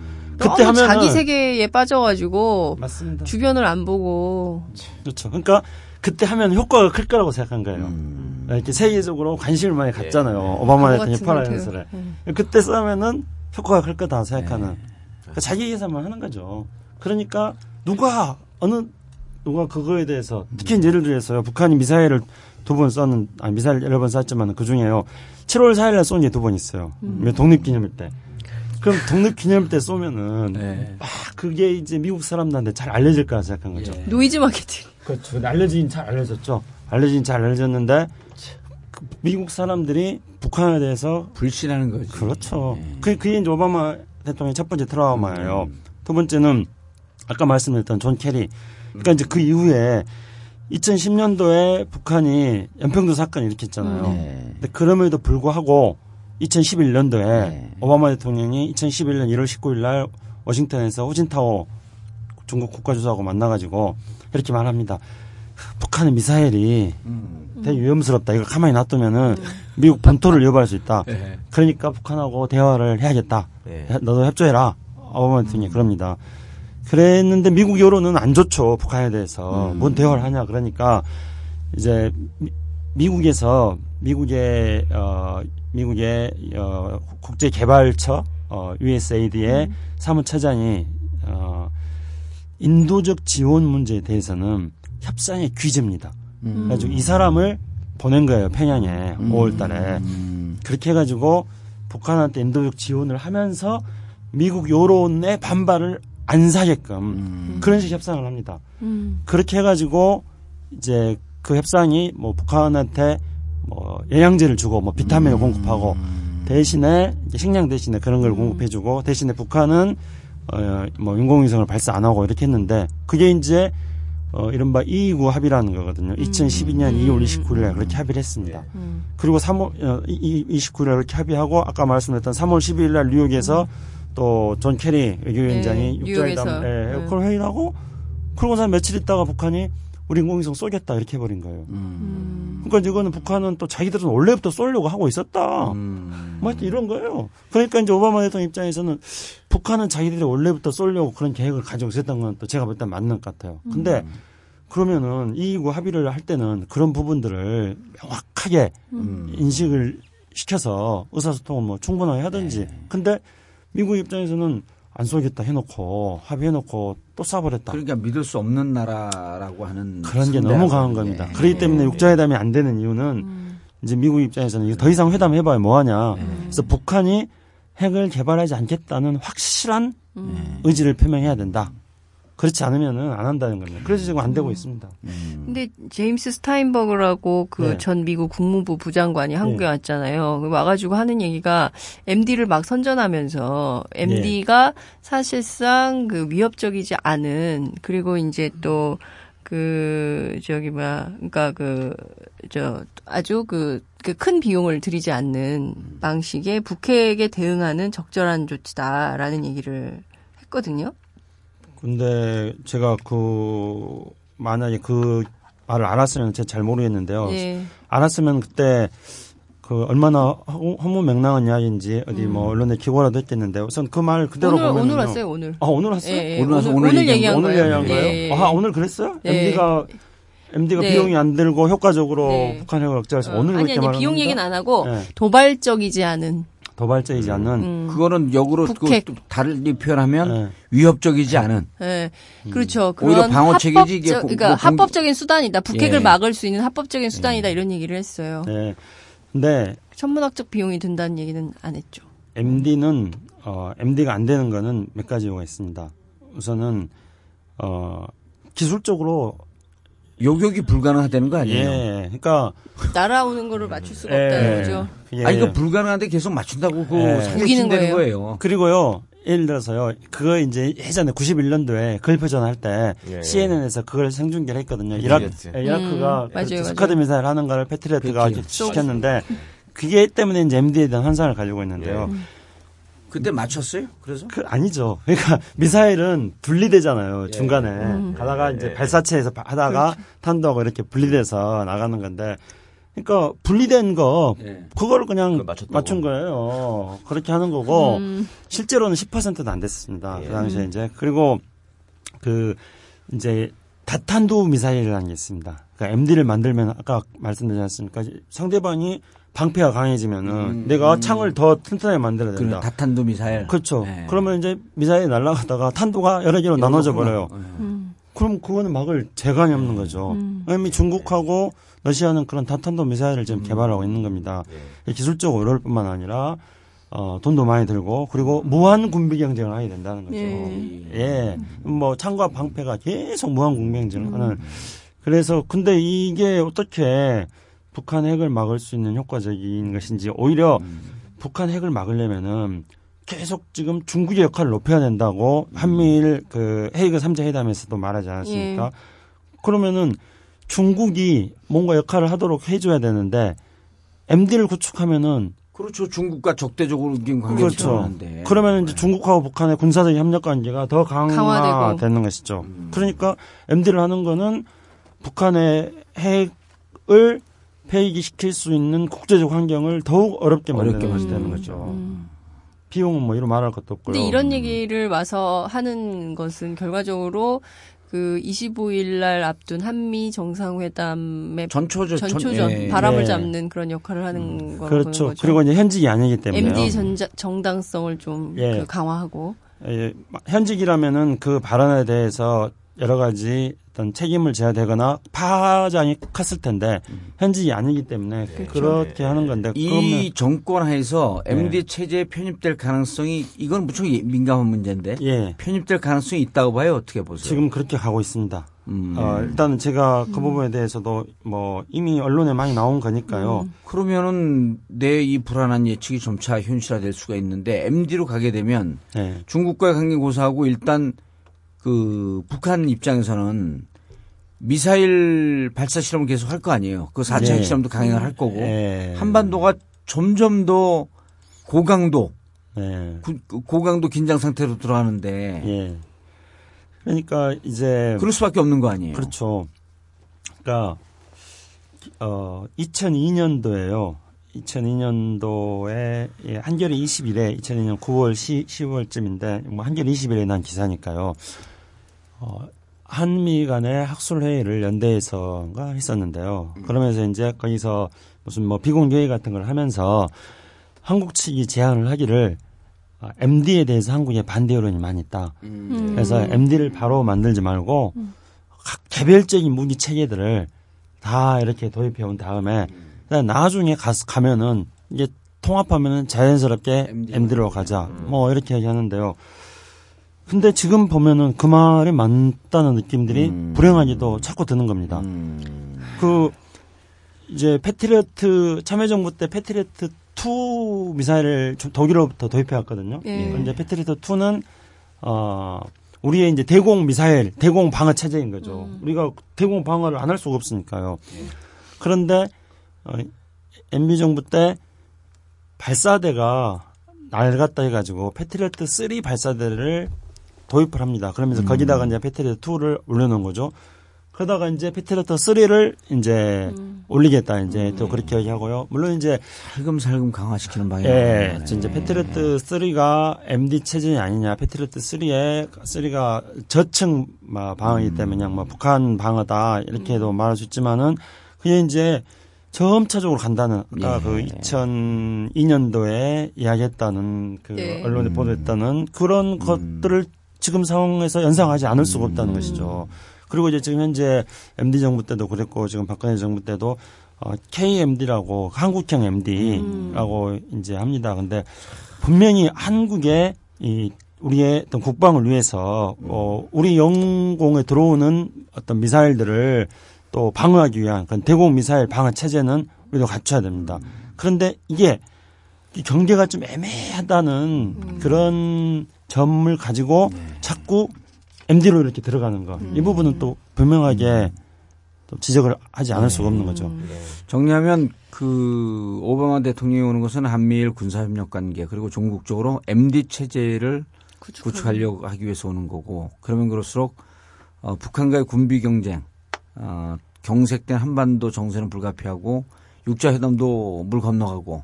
그때 하면은 자기 세계에 빠져가지고 맞습니다. 주변을 안 보고 그렇죠. 그러니까 그때 하면 효과가 클 거라고 생각한 거예요. 음. 이렇게 세계적으로 관심을 많이 갖잖아요. 네. 오바마 그거 대통령이 같은 파라 그- 연설에. 예. 그때 싸면은 효과가 클 거다 생각하는. 네. 그러니까 자기 계산만 하는 거죠. 그러니까 누가 어느 누가 그거에 대해서 특히 이제 예를 들어서 북한이 미사일을 두 번 쐈는 아 미사일 여러 번 쐈지만 그 중에요. 7월 4일 날 쏜 게 두 번 있어요. 음. 독립기념일 때. 그럼 독립기념일 때 쏘면은 네. 아 그게 이제 미국 사람들한테 잘 알려질 거라 생각한 거죠. 예. 노이즈 마케팅. 그렇죠. 알려지긴 잘 알려졌죠. 알려지긴 잘 알려졌는데 그 미국 사람들이 북한에 대해서 불신하는 거지. 그렇죠. 예. 그 그게 이제 오바마 대통령의 첫 번째 트라우마예요. 음. 두 번째는 아까 말씀드렸던 존 케리. 그러니까 이제 그 이후에 2010년도에 북한이 연평도 사건을 일으켰잖아요. 네. 근데 그럼에도 불구하고 2011년도에 네. 오바마 대통령이 2011년 1월 19일 날 워싱턴에서 호진타오 중국 국가주석하고 만나가지고 이렇게 말합니다. 북한의 미사일이 음. 되게 위험스럽다. 이거 가만히 놔두면은 미국 본토를 위협할 수 있다. 네. 그러니까 북한하고 대화를 해야겠다. 네. 너도 협조해라. 오바마 대통령이 그럽니다. 그랬는데 미국 여론은 안 좋죠. 북한에 대해서. 음. 뭔 대화를 하냐. 그러니까 이제 미, 미국에서 미국의 어 미국의 어 국제 개발처 어 USAID의 사무처장이 어 인도적 지원 문제에 대해서는 협상의 귀재입니다. 음. 그래가지고 이 사람을 보낸 거예요. 평양에 음. 5월 달에. 음. 그렇게 해가지고 북한한테 인도적 지원을 하면서 미국 여론의 반발을 안 사게끔 음. 그런 식 협상을 합니다. 음. 그렇게 해가지고 이제 그 협상이 뭐 북한한테 뭐 영양제를 주고 뭐 비타민을 공급하고 음. 대신에 이제 식량 대신에 그런 걸 음. 공급해주고 대신에 북한은 어뭐 인공위성을 발사 안 하고 이렇게 했는데 그게 이제 어 이른바 229 합의라는 거거든요. 2012년 2월 29일에 그렇게 합의를 했습니다. 음. 그리고 3월 어, 29일에 그렇게 합의하고 아까 말씀드렸던 3월 12일 날 뉴욕에서 또 존 케리 외교위원장이 네, 육자회담. 예, 네. 그걸 회의를 하고 그러고 난 며칠 있다가 북한이 우리 인공위성 쏘겠다 이렇게 해버린 거예요. 음. 그러니까 이거는 북한은 또 자기들은 원래부터 쏘려고 하고 있었다. 음. 뭐 하여튼 이런 거예요. 그러니까 이제 오바마 대통령 입장에서는 북한은 자기들이 원래부터 쏘려고 그런 계획을 가지고 있었던 건 또 제가 볼 때 맞는 것 같아요. 근데 그러면은 이이구 합의를 할 때는 그런 부분들을 명확하게 음. 인식을 시켜서 의사소통을 뭐 충분하게 하든지. 네. 근데 미국 입장에서는 안 쏘겠다 해놓고 합의해놓고 또 쏴버렸다. 그러니까 믿을 수 없는 나라라고 하는 그런 게 너무 강한 겁니다. 예. 그렇기 때문에 예. 육자회담이 안 되는 이유는 음. 이제 미국 입장에서는 이거 더 이상 회담해봐야 뭐하냐. 예. 그래서 북한이 핵을 개발하지 않겠다는 확실한 음. 의지를 표명해야 된다. 그렇지 않으면은 안 한다는 겁니다. 그래서 지금 안 되고 있습니다. 음. 근데 제임스 스타인버그라고 그 네. 전 미국 국무부 부장관이 한국에 네. 왔잖아요. 그 와가지고 하는 얘기가 MD를 막 선전하면서 네. MD가 사실상 그 위협적이지 않은 그리고 이제 또 그 저기 뭐야 그러니까 그 저 아주 그 그큰 비용을 들이지 않는 방식의 북핵에 대응하는 적절한 조치다라는 얘기를 했거든요. 근데 제가 그 만약에 그 말을 알았으면 제가 잘 모르겠는데요. 예. 알았으면 그때 그 얼마나 허- 허무맹랑한 이야기인지 어디 뭐 언론에 기고라도 했겠는데 우선 그 말 그대로 음. 오늘 보면 오늘 왔어요 오늘. 아 오늘 왔어요? 예, 예. 오늘 와서 오늘, 오늘 얘기한 오늘 거예요. 얘기한 거예요? 예, 예. 아 오늘 그랬어요? 네. MD가 MD가 네. 비용이 안 들고 효과적으로 네. 북한 핵을 억제해서 어, 오늘 아니 그렇게 아니 말합니다. 비용 얘기는 안 하고 네. 도발적이지 않은 도발적이지 않는 음. 그거는 역으로 그 북핵. 또 달리 표현하면 네. 위협적이지 않은 예, 그렇죠. 음. 오히려 방어책이지, 이게 그러니까 뭐 공- 합법적인 수단이다. 북핵을 예. 막을 수 있는 합법적인 수단이다 이런 얘기를 했어요. 네. 근데 천문학적 비용이 든다는 얘기는 안 했죠. MD는 어, MD가 안 되는 거는 몇 가지 이유가 있습니다. 우선은 어, 기술적으로 요격이 불가능하다는 거 아니에요? 예, 그러니까 날아오는 거를 맞출 수가 예. 없다는 거죠. 예. 아니, 이거 불가능한데 계속 맞춘다고 그 예. 사기친다는 우기는 거예요. 그리고요. 예를 들어서요. 그거 이제 예전에 91년도에 글표전 할때 예, 예. CNN에서 그걸 생중계를 했거든요. 이라크. 예, 이라크가 음, 맞아요, 그. 스카드 미사일 하는 거를 패트리어트가. 시켰는데 그게 때문에 이제 MD에 대한 환상을 가지고 있는데요. 음. 그때 맞췄어요? 그래서? 그 아니죠. 그러니까 미사일은 분리되잖아요. 예. 중간에 음. 가다가 이제 발사체에서 바- 하다가 탄도하고 이렇게 분리돼서 나가는 건데, 그러니까 분리된 거 예. 그거를 그냥. 맞춘 거예요. 그렇게 하는 거고 음. 실제로는 10%도 안 됐습니다. 예. 그 당시에 이제 그리고 그 이제 다탄도 미사일이라는 게 있습니다. 그러니까 MD를 만들면 아까 말씀드렸지 않습니까? 상대방이 방패가 강해지면은 음, 내가 음. 창을 더 튼튼하게 만들어야 그 된다. 다탄도 미사일. 그렇죠. 예. 그러면 이제 미사일이 날아가다가 탄도가 여러 개로 나눠져 버려요. 음. 그럼 그거는 막을 재간이 없는 거죠. 음. 이미 중국하고 러시아는 그런 다탄도 미사일을 음. 지금 개발하고 있는 겁니다. 예. 기술적으로 어려울 뿐만 아니라 어, 돈도 많이 들고 그리고 무한 군비 경쟁을 하게 된다는 거죠. 예. 예. 뭐 창과 방패가 계속 무한 군비 경쟁을 음. 하는. 그래서 근데 이게 어떻게 북한 핵을 막을 수 있는 효과적인 것인지 오히려 음. 북한 핵을 막으려면은 계속 지금 중국의 역할을 높여야 된다고 한미일 그 헤이그 3자 회담에서도 말하지 않았습니까? 예. 그러면은 중국이 뭔가 역할을 하도록 해줘야 되는데 MD를 구축하면은 그렇죠. 중국과 적대적으로 지금 관계를 그렇죠. 그러면 이제 중국하고 북한의 군사적 협력 관계가 더. 강화되는 것이죠. 그러니까 MD를 하는 거는 북한의 핵을 폐기시킬 수 있는 국제적 환경을 더욱 어렵게 어렵게 만드는 만드는 거죠. 음. 비용은 뭐 이런 말할 것도 없고요. 근데 이런 얘기를 와서 하는 것은 결과적으로 그 25일 날 앞둔 한미 정상회담의 전초전 전초전 예. 바람을 예. 잡는 그런 역할을 하는 거라고 그렇죠. 보는 거죠. 그리고 이제 현직이 아니기 때문에 MD 전자, 정당성을 좀 예. 그 강화하고 예, 현직이라면은 그 발언에 대해서 여러 가지 어떤 책임을 져야 되거나 파장이 컸을 텐데 현직이 아니기 때문에 그렇게 하는 건데 이 정권 하에서 네. MD 체제에 편입될 가능성이 이건 무척 민감한 문제인데 예 편입될 가능성이 있다고 봐요. 어떻게 보세요? 지금 그렇게 가고 있습니다. 음. 어, 일단은 제가 그 부분에 대해서도 뭐 이미 언론에 많이 나온 거니까요. 그러면은 내 이 불안한 예측이 점차 현실화될 수가 있는데 MD로 가게 되면 네. 중국과의 관계 고사하고 일단 그 북한 입장에서는 미사일 발사 실험을 계속 할 거 아니에요. 그 4차 예. 핵실험도 강행을 할 거고 예. 한반도가 점점 더 고강도 네. 구- 고강도 긴장 상태로 들어가는데 예. 그러니까 이제 그럴 수밖에 없는 거 아니에요. 그렇죠. 그러니까 어 2002년도에요. 2002년도에 예, 한겨레 20일에 2002년 9월 10, 10월쯤인데 뭐 한겨레 20일에 난 기사니까요. 어 한미 간의 학술 회의를 연대에서가 했었는데요. 그러면서 이제 거기서 무슨 뭐 비공개회 같은 걸 하면서 한국 측이 제안을 하기를 아, MD에 대해서 한국에 반대 여론이 많이 있다. 음. 그래서 MD를 바로 만들지 말고 각 개별적인 무기 체계들을 다 이렇게 도입해 온 다음에 그다음에 나중에 가서 가면은 이게 통합하면은 자연스럽게 MD 로 MD로 가자. 뭐 이렇게 얘기하는데요. 근데 지금 보면은 그 말이 맞다는 느낌들이 음. 불행하게도 자꾸 드는 겁니다. 음. 그 이제 패트리어트 참여정부 때 패트리어트 2 미사일을 좀 독일로부터 도입해 왔거든요. 예. 이제 패트리어트 2는 어 우리의 이제 대공 미사일, 대공 방어 체제인 거죠. 음. 우리가 대공 방어를 안 할 수가 없으니까요. 그런데 어, MB 정부 때 발사대가 낡았다 해가지고 패트리어트 3 발사대를 도입을 합니다. 그러면서 거기다가 이제 패트리어트 2를 올려놓은 거죠. 그러다가 이제 패트리어트 3를 이제 음. 올리겠다 이제 또 그렇게 얘기하고요. 물론 이제 살금살금 강화시키는 방향. 예, 이제 패트리어트 3가 MD 체제이 아니냐. 패트리어트 3에 3가 저층 막 방어이기 때문에 그냥 뭐 북한 방어다 이렇게도 말할 수 있지만은 그게 이제 점차적으로 간다는 아까 예. 그 2002년도에 이야기했다는 그 네. 언론에 보도했다는 그런 것들을 지금 상황에서 연상하지 않을 수가 없다는 것이죠. 그리고 이제 지금 현재 MD 정부 때도 그랬고 지금 박근혜 정부 때도 어, KMD라고 한국형 MD라고 이제 합니다. 근데 분명히 한국의 이 우리의 어떤 국방을 위해서 어 우리 영공에 들어오는 어떤 미사일들을 또 방어하기 위한 그런 대공 미사일 방어 체제는 우리도 갖춰야 됩니다. 그런데 이게 이 경계가 좀 애매하다는 그런 점을 가지고 자꾸 MD로 이렇게 들어가는 거. 이 부분은 또 분명하게 또 지적을 하지 않을 수가 없는 거죠. 정리하면 그 오바마 대통령이 오는 것은 한미일 군사협력 관계 그리고 종국적으로 MD 체제를 구축하려고 하기 위해서 오는 거고 그러면 그럴수록 어, 북한과의 군비 경쟁, 어, 경색된 한반도 정세는 불가피하고 육자 회담도 물 건너가고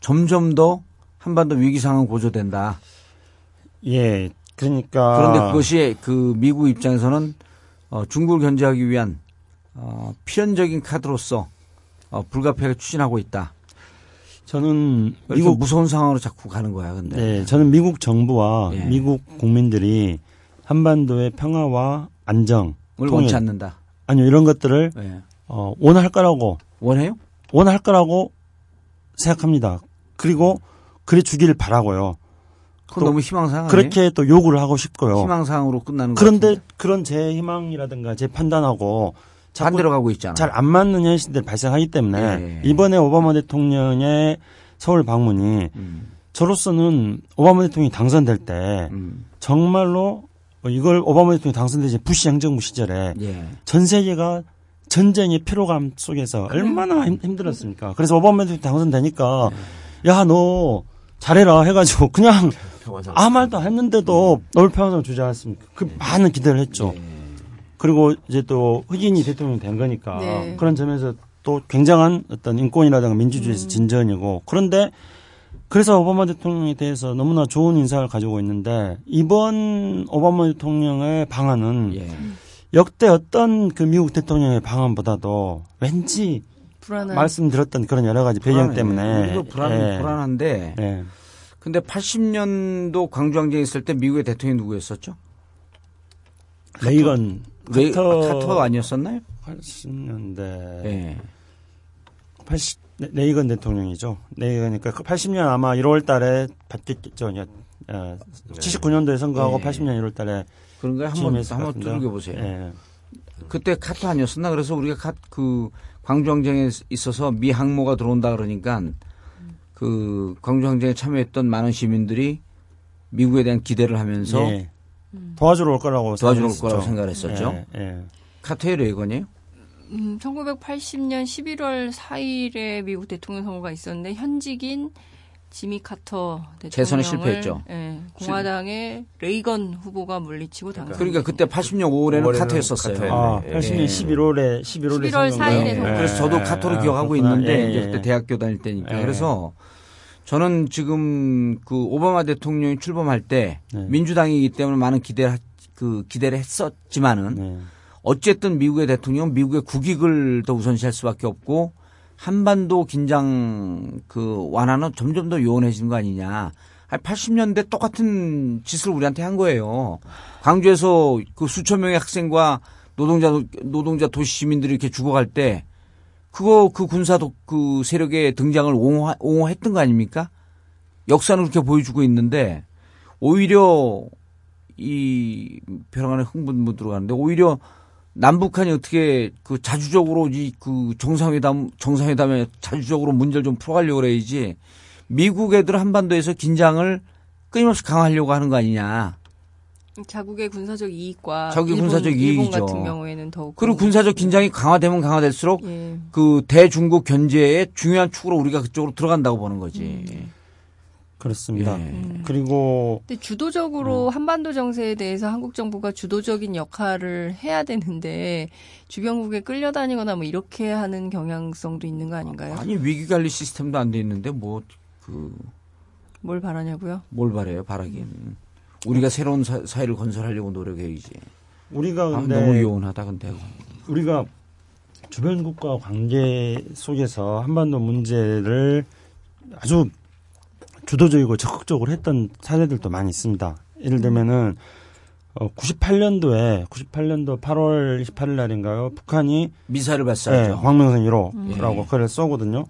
점점 더 한반도 위기 상황 고조된다. 예. 그러니까 그런데 그것이 그 미국 입장에서는 어, 중국을 견제하기 위한 어, 필연적인 카드로서 어, 불가피하게 추진하고 있다. 저는 미국 무서운 상황으로 자꾸 가는 거야. 근데 네, 저는 미국 정부와 예. 미국 국민들이 한반도의 평화와 안정, 을 통일, 원치 않는다. 아니요 이런 것들을 예. 어, 원할 거라고 원해요? 원할 거라고 생각합니다. 그리고 그래 주기를 바라고요. 그건 또 너무 희망사항 아니에요? 그렇게 또 요구를 하고 싶고요. 희망사항으로 끝나는 거 그런데. 그런 제 희망이라든가 제 판단하고 반대로 가고 있잖아. 잘 안 맞는 현실들이 발생하기 때문에 예. 이번에 오바마 대통령의 서울 방문이 음, 저로서는 오바마 대통령이 당선될 때 음, 정말로 이걸 오바마 대통령이 당선되지 부시 행정부 시절에 예. 전 세계가 전쟁의 피로감 속에서 얼마나 힘, 힘들었습니까? 그래서 오바마 대통령이 당선되니까 야너 잘해라 해가지고 그냥 아무 말도 안 했는데도 너를 평화상 주지 않았습니까? 그 많은 기대를 했죠. 그리고 이제 또 흑인이 대통령이 된 거니까 네. 그런 점에서 또 굉장한 어떤 인권이라든가 민주주의에서 진전이고 그런데 그래서 오바마 대통령에 대해서 너무나 좋은 인상을 가지고 있는데 이번 오바마 대통령의 방안은 예. 역대 어떤 그 미국 대통령의 방안보다도 왠지 불안한 말씀드렸던 그런 여러 가지 배경 불안해. 때문에 우리도 불안, 예. 불안한데. 예. 근데 80년도 광주항쟁 있을 때 미국의 대통령이 누구였었죠? 레이건 레이, 카터, 카터 아니었었나요? 80년대 예. 80 레- 레이건 대통령이죠. 레이건이니까 80년 아마 1월 달에 받겠죠. 어, 79년도에 선거하고 예. 80년 1월 달에 그런가요? 한번 한번. 두들겨 보세요. 예. 그때 카터 아니었었나? 그래서 우리가 카, 그 광주항쟁에 있어서 미 항모가 들어온다 그러니까 그 광주항쟁에 참여했던 많은 시민들이 미국에 대한 기대를 하면서 예. 도와주러 올 거라고 도와주러 올 생각했었죠. 거라고 생각을 했었죠. 예, 예. 카터의 레이건이에요? 음, 1980년 11월 4일에 미국 대통령 선거가 있었는데 현직인 지미 카터 대통령을 재선에 실패했죠. 예, 공화당의 레이건 후보가 물리치고 당선. 그러니까 그때 80년 5월에는 5월에는 카터였었어요. 카터였네. 아, 예. 80년 예. 11월에 11월에 11월 4일에 선거. 그래서 저도 카토를 기억하고 있는데 이제 그때 대학교 다닐 때니까 예. 그래서 저는 지금 그 오바마 대통령이 출범할 때 네. 민주당이기 때문에 많은 기대를 하- 그 기대를 했었지만은 네. 어쨌든 미국의 대통령은 미국의 국익을 더 우선시할 수밖에 없고 한반도 긴장 그 완화는 점점 더 요원해지는 거 아니냐. 80년대 똑같은 짓을 우리한테 한 거예요. 광주에서 그 수천 명의 학생과 노동자 노동자 도시 시민들이 이렇게 죽어갈 때 그거 그 군사도 그 세력의 등장을 옹호, 옹호했던 거 아닙니까? 역사는 그렇게 보여주고 있는데 오히려 이 벼랑간에 흥분 못 들어가는데 오히려 남북한이 어떻게 그 자주적으로 이 그 정상회담 정상회담에 자주적으로 문제를 좀 풀어가려고 그래야지 미국 애들 한반도에서 긴장을 끊임없이 강화하려고 하는 거 아니냐. 자국의 군사적 이익과 자국의 일본, 군사적 이익이죠. 같은 경우에는 더욱 그리고 군사적 긴장이 강화되면 강화될수록 예. 그 대중국 견제의 중요한 축으로 우리가 그쪽으로 들어간다고 보는 거지. 그렇습니다. 예. 그리고 근데 주도적으로 한반도 정세에 대해서 한국 정부가 주도적인 역할을 해야 되는데 주변국에 끌려다니거나 뭐 이렇게 하는 경향성도 있는 거 아닌가요? 아니 위기 관리 시스템도 안 돼 있는데 뭐 그뭘뭘 바라냐고요? 바래요 바라긴. 우리가 새로운 사, 사회를 건설하려고 노력해야지. 우리가 아, 근데 너무 요원하다 근데. 우리가 주변국과 관계 속에서 한반도 문제를 아주 주도적이고 적극적으로 했던 사례들도 많이 있습니다. 예를 들면은 어, 98년도에 98년도 8월 28일 날인가요? 북한이 미사일을 예, 발사하죠. 황명성 1호라고 예. 그걸 쏘거든요.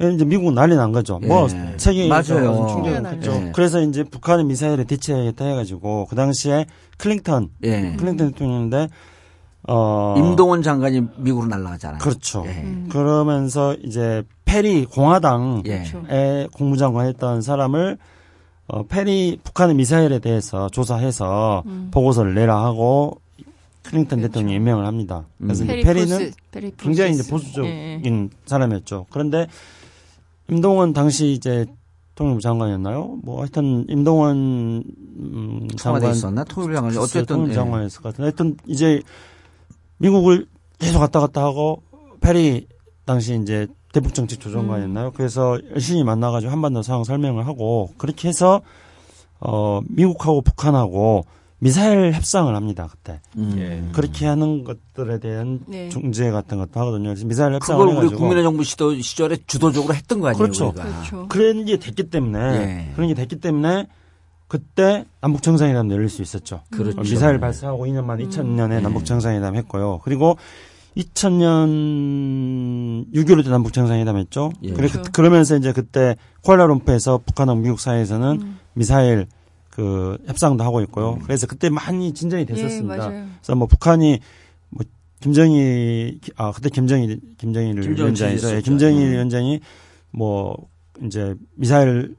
예, 이제 미국은 난리 난 거죠. 뭐 예. 세계에서 맞아요. 컸죠. 났죠. 그래서 이제 북한의 미사일에 대체하겠다 해가지고 그 당시에 클린턴 예. 클링턴 대통령인데 어 임동원 장관이 미국으로 날아가잖아요. 그렇죠. 예. 그러면서 이제 페리 공화당의 예. 그렇죠. 국무장관 했던 사람을 어, 페리 북한의 미사일에 대해서 조사해서 음. 보고서를 내라 하고 클린턴 그렇죠. 대통령이 임명을 합니다. 그래서 이제 페리 페리는 프로스, 페리 굉장히 이제. 보수적인 예. 사람이었죠. 그런데 임동원 당시 이제 통일부 장관이었나요? 뭐 하여튼 임동원 음, 장관 있었나 통일부 장관이 글쎄요, 어쨌든 통일부 예. 장관이었을 것 같은데 하여튼 이제 미국을 계속 왔다 갔다 하고 페리 당시 이제 대북 정책 조정관이었나요? 그래서 열심히 만나가지고 한반도 상황 설명을 하고 그렇게 해서 어 미국하고 북한하고 미사일 협상을 합니다 그때 음. 예. 그렇게 하는 것들에 대한 네. 중재 같은 것도 하거든요. 그래서 미사일 협상을 그걸 우리 해가지고 국민의 정부 시도, 시절에 주도적으로 했던 거 아니에요? 그렇죠. 우리가. 그렇죠. 그런 게 됐기 때문에 예. 그런 게 됐기 때문에 그때 남북 정상회담 열릴 수 있었죠. 그렇죠. 미사일 발사하고 2년 만에 음. 2000년에 네. 남북 정상회담 했고요. 그리고 2000년 6.15 때 남북 정상회담 했죠. 예. 그래, 그렇죠. 그러면서 이제 그때 쿠알라룸푸에서 북한하고 미국 사이에서는 음. 미사일 그 협상도 하고 있고요. 그래서 그때 많이 진전이 예, 됐었습니다. 맞아요. 그래서 뭐 북한이 뭐 김정일 아 그때 김정일 김정일 위원장이죠. 예. 김정일 음. 위원장이 뭐 이제 미사일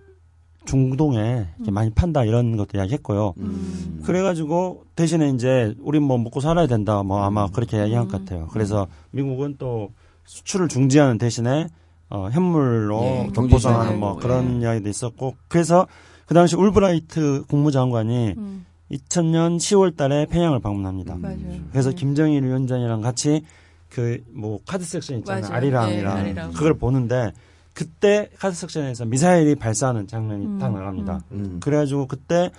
중동에 이렇게 많이 판다 이런 것도 이야기했고요. 음. 그래가지고 대신에 이제 우린 뭐 먹고 살아야 된다 뭐 아마 음. 그렇게 이야기한 것 같아요. 그래서 미국은 또 수출을 중지하는 대신에 어, 현물로 예, 또 경제 보상하는 지원하고, 뭐 예. 그런 이야기도 있었고 그래서 그 당시 울브라이트 국무장관이 음, 2000년 10월 달에 평양을 방문합니다. 음. 맞아요. 그래서 네. 김정일 위원장이랑 같이 그 뭐 카드 섹션 있잖아요. 맞아요. 아리랑이랑 네, 아리랑. 그걸 보는데 그때 카드 섹션에서 미사일이 발사하는 장면이 음, 딱 나갑니다. 음. 그래가지고 그때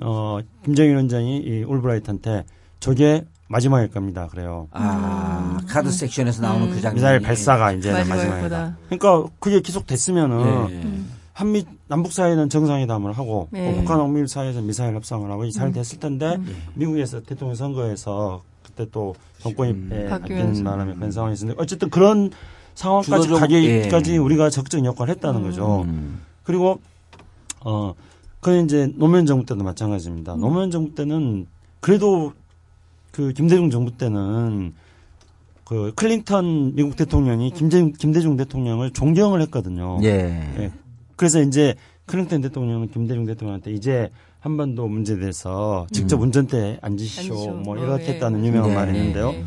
어 김정일 위원장이 이 올브라이트한테 저게 마지막일 겁니다. 그래요. 아, 음. 카드 섹션에서 나오는 음. 그 장면. 미사일 발사가 이제 마지막이다. 그러니까 그게 계속 됐으면은 예. 음. 한미 남북 사이는 정상회담을 하고 네. 또 북한하고 미국 사이에서 미사일 협상을 하고 잘 됐을 텐데 음. 미국에서 대통령 선거에서 그때 또 정권이 음. 예, 바뀌면서. 바뀐 바람에 그런 상황이 있었는데 어쨌든 그런 상황까지 주도적- 가기까지 예. 우리가 적극적 역할을 했다는 음. 거죠. 음. 그리고 어 그건 이제 노무현 정부 때도 마찬가지입니다. 음. 노무현 정부 때는 그래도 그 김대중 정부 때는 그 클린턴 미국 대통령이 김대중, 김대중 대통령을 존경을 했거든요. 예. 예. 그래서 이제 클린턴 대통령은 김대중 대통령한테 이제 한반도 문제에 대해서 직접 음. 운전대에 앉으시오 앉으시오. 뭐 어, 이렇겠다는 예. 유명한 예, 말이 예, 있는데요. 예.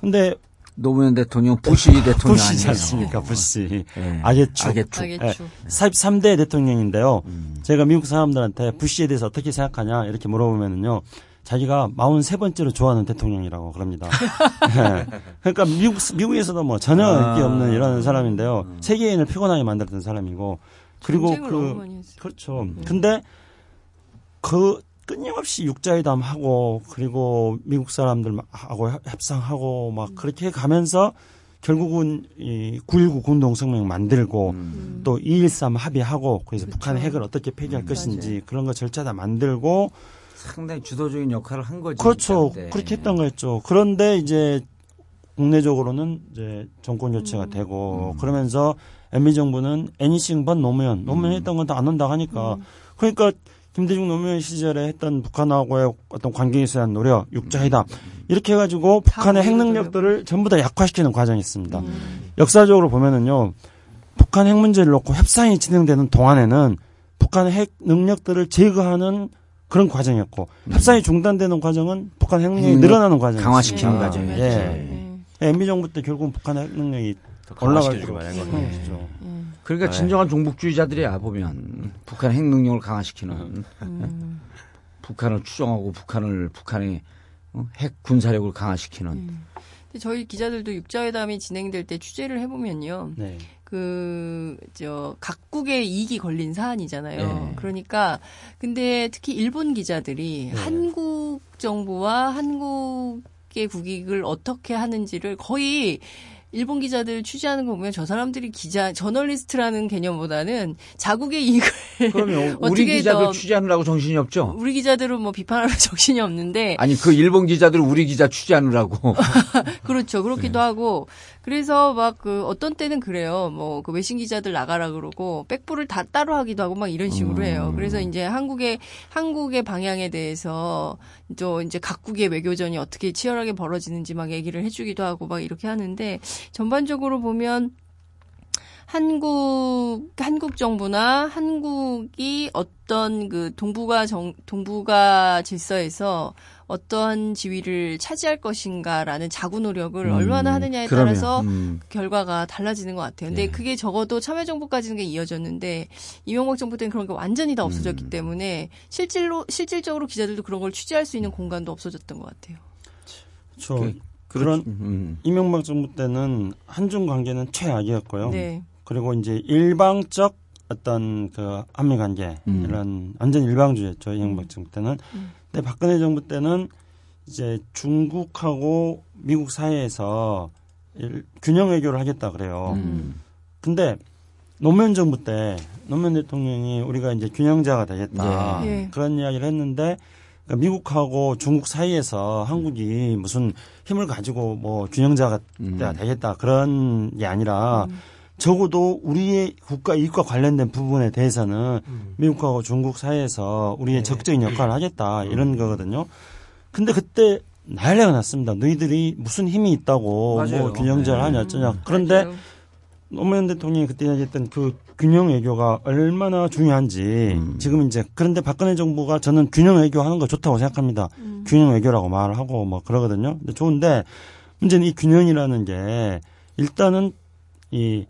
근데 노무현 대통령 부시 대통령 부시지. 않습니까? 부시. 예. 아게축. 아게축. 알겠죠. 43대 대통령인데요. 음. 제가 미국 사람들한테 부시에 대해서 어떻게 생각하냐 이렇게 물어보면은요. 자기가 43번째로 좋아하는 대통령이라고 그럽니다. 네. 그러니까 미국, 미국에서도 뭐 전혀 아. 인기 없는 이런 사람인데요. 세계인을 피곤하게 만들었던 사람이고. 그리고 그, 많이 했어요. 그렇죠. 음. 근데 그 끊임없이 육자회담 하고 그리고 미국 사람들 막 하고 협- 협상하고 막 그렇게 가면서 결국은 이 9.19 공동성명 만들고 음. 또2.13 합의하고 그래서 그렇죠. 북한의 핵을 어떻게 폐기할 음, 것인지 그런 거 절차 다 만들고 상당히 주도적인 역할을 한 거지. 그렇죠. 그렇게 했던 거였죠. 그런데 이제 국내적으로는 이제 정권 교체가 음. 되고 그러면서 MB 정부는 애니싱 번 노무현 노무현 음. 했던 건 다 안 한다 하니까 음. 그러니까 김대중 노무현 시절에 했던 북한하고의 어떤 관계에 대한 노력, 육자회담 이렇게 해가지고 북한의 핵 능력들을 전부 다 약화시키는 과정이 있습니다. 음. 역사적으로 보면은요, 북한 핵 문제를 놓고 협상이 진행되는 동안에는 북한의 핵 능력들을 제거하는 그런 과정이었고 협상이 중단되는 과정은 북한 핵 능력이 음. 늘어나는 과정이었습니다. 강화시키는 예. 과정이었죠. 예. 예. MB 정부 때 결국은 북한의 핵 능력이 더 올라갈 강화시켜주기만 한 거로 거죠. 그러니까 네. 진정한 종북주의자들이야 보면 북한 핵 능력을 강화시키는 음. 북한을 추종하고 북한을 북한의 어? 핵 군사력을 강화시키는 음. 근데 저희 기자들도 육자회담이 진행될 때 취재를 해보면요. 네. 그, 저, 각국의 이익이 걸린 사안이잖아요. 네. 그러니까, 근데 특히 일본 기자들이 네. 한국 정부와 한국의 국익을 어떻게 하는지를 거의 일본 기자들 취재하는 거 보면 저 사람들이 기자, 저널리스트라는 개념보다는 자국의 이익을 그러면 우리 기자들 더- 취재하느라고 정신이 없죠. 우리 기자들은 뭐 비판하는 정신이 없는데 아니 그 일본 기자들 우리 기자 취재하느라고 그렇죠. 그렇기도 하고. 그래서 막 그 어떤 때는 그래요. 뭐 그 외신 기자들 나가라 그러고 백부를 다 따로 하기도 하고 막 이런 식으로 해요. 그래서 이제 한국의 한국의 방향에 대해서 또 이제 각국의 외교전이 어떻게 치열하게 벌어지는지 막 얘기를 해주기도 하고 막 이렇게 하는데 전반적으로 보면 한국 한국 정부나 한국이 어떤 그 동북아 정 동북아 질서에서 어떠한 지위를 차지할 것인가라는 자구 노력을 음, 얼마나 하느냐에 그러면, 따라서 음. 결과가 달라지는 것 같아요. 근데 예. 그게 적어도 참여정부까지는 게 이어졌는데 이명박 정부 때는 그런 게 완전히 다 없어졌기 음. 때문에 실질로 실질적으로 기자들도 그런 걸 취재할 수 있는 공간도 없어졌던 것 같아요. 저 그- 그런 음. 이명박 정부 때는 한중 관계는 최악이었고요. 네. 그리고 이제 일방적 어떤 그 한미 관계 음. 이런 완전 일방주의였죠 이명박 정부 때는. 음. 근데 박근혜 정부 때는 이제 중국하고 미국 사이에서 일- 균형 외교를 하겠다 그래요. 음. 근데 노무현 정부 때 노무현 대통령이 우리가 이제 균형자가 되겠다 예. 예. 그런 이야기를 했는데 그러니까 미국하고 중국 사이에서 한국이 무슨 힘을 가지고 뭐 균형자가 음. 되겠다 그런 게 아니라 음. 적어도 우리의 국가 이익과 관련된 부분에 대해서는 음. 미국하고 중국 사이에서 네. 우리의 적극적인 역할을 하겠다 음. 이런 거거든요. 근데 그때 난리가 났습니다. 너희들이 무슨 힘이 있다고 맞아요. 뭐 균형자를 네. 하냐 어쩌냐. 그런데 맞아요. 노무현 대통령이 그때 얘기했던 그 균형 외교가 얼마나 중요한지 음. 지금 이제 그런데 박근혜 정부가 저는 균형 외교 하는 거 좋다고 생각합니다. 음. 균형 외교라고 말을 하고 뭐 그러거든요. 근데 좋은데 문제는 이 균형이라는 게 일단은 이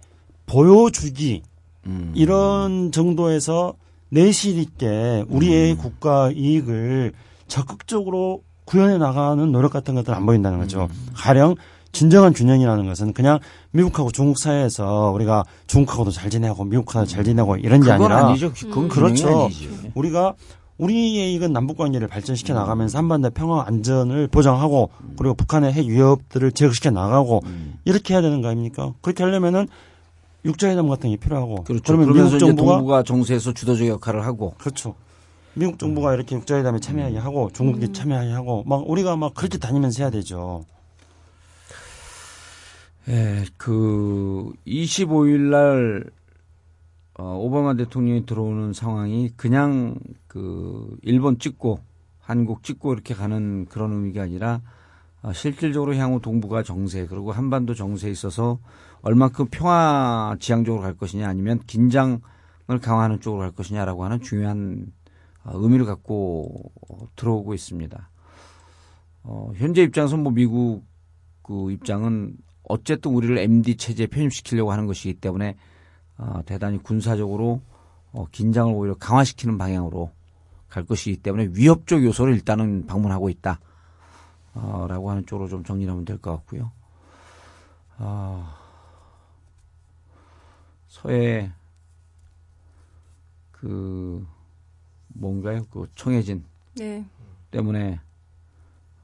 보여주기 음. 이런 정도에서 내실 있게 우리의 음. 국가 이익을 적극적으로 구현해 나가는 노력 같은 것들은 안 보인다는 거죠. 음. 가령 진정한 균형이라는 것은 그냥 미국하고 중국 사이에서 우리가 중국하고도 잘 지내고 미국하고도 잘 지내고 이런 게 그건 아니라 아니죠. 그건 음. 그렇죠. 그렇죠. 아니지. 우리가 우리의 이건 남북 관계를 발전시켜 나가면서 한반도 평화 안전을 보장하고 그리고 북한의 핵 위협들을 제거시켜 나가고 음. 이렇게 해야 되는 거 아닙니까? 그렇게 하려면은 육자회담 같은 게 필요하고 그렇죠. 그러면 그러면서 미국 정부가 동북아 정세에서 주도적 역할을 하고 그렇죠. 미국 정부가 이렇게 육자회담에 참여하게 하고 중국이 음. 참여하게 하고 막 우리가 막 그렇게 다니면서 해야 되죠. 예, 그 25일 날 어, 오바마 대통령이 들어오는 상황이 그냥 그 일본 찍고 한국 찍고 이렇게 가는 그런 의미가 아니라 어, 실질적으로 향후 동북아 정세 그리고 한반도 정세에 있어서 얼만큼 평화 지향적으로 갈 것이냐 아니면 긴장을 강화하는 쪽으로 갈 것이냐라고 하는 중요한 어, 의미를 갖고 들어오고 있습니다. 어, 현재 입장에서 뭐 미국 그 입장은 어쨌든 우리를 MD 체제에 편입시키려고 하는 것이기 때문에 어, 대단히 군사적으로 어, 긴장을 오히려 강화시키는 방향으로 갈 것이기 때문에 위협적 요소를 일단은 방문하고 있다. 어, 라고 하는 쪽으로 좀 정리하면 될 것 같고요. 어, 서해 그 뭔가요? 그 청해진 네. 때문에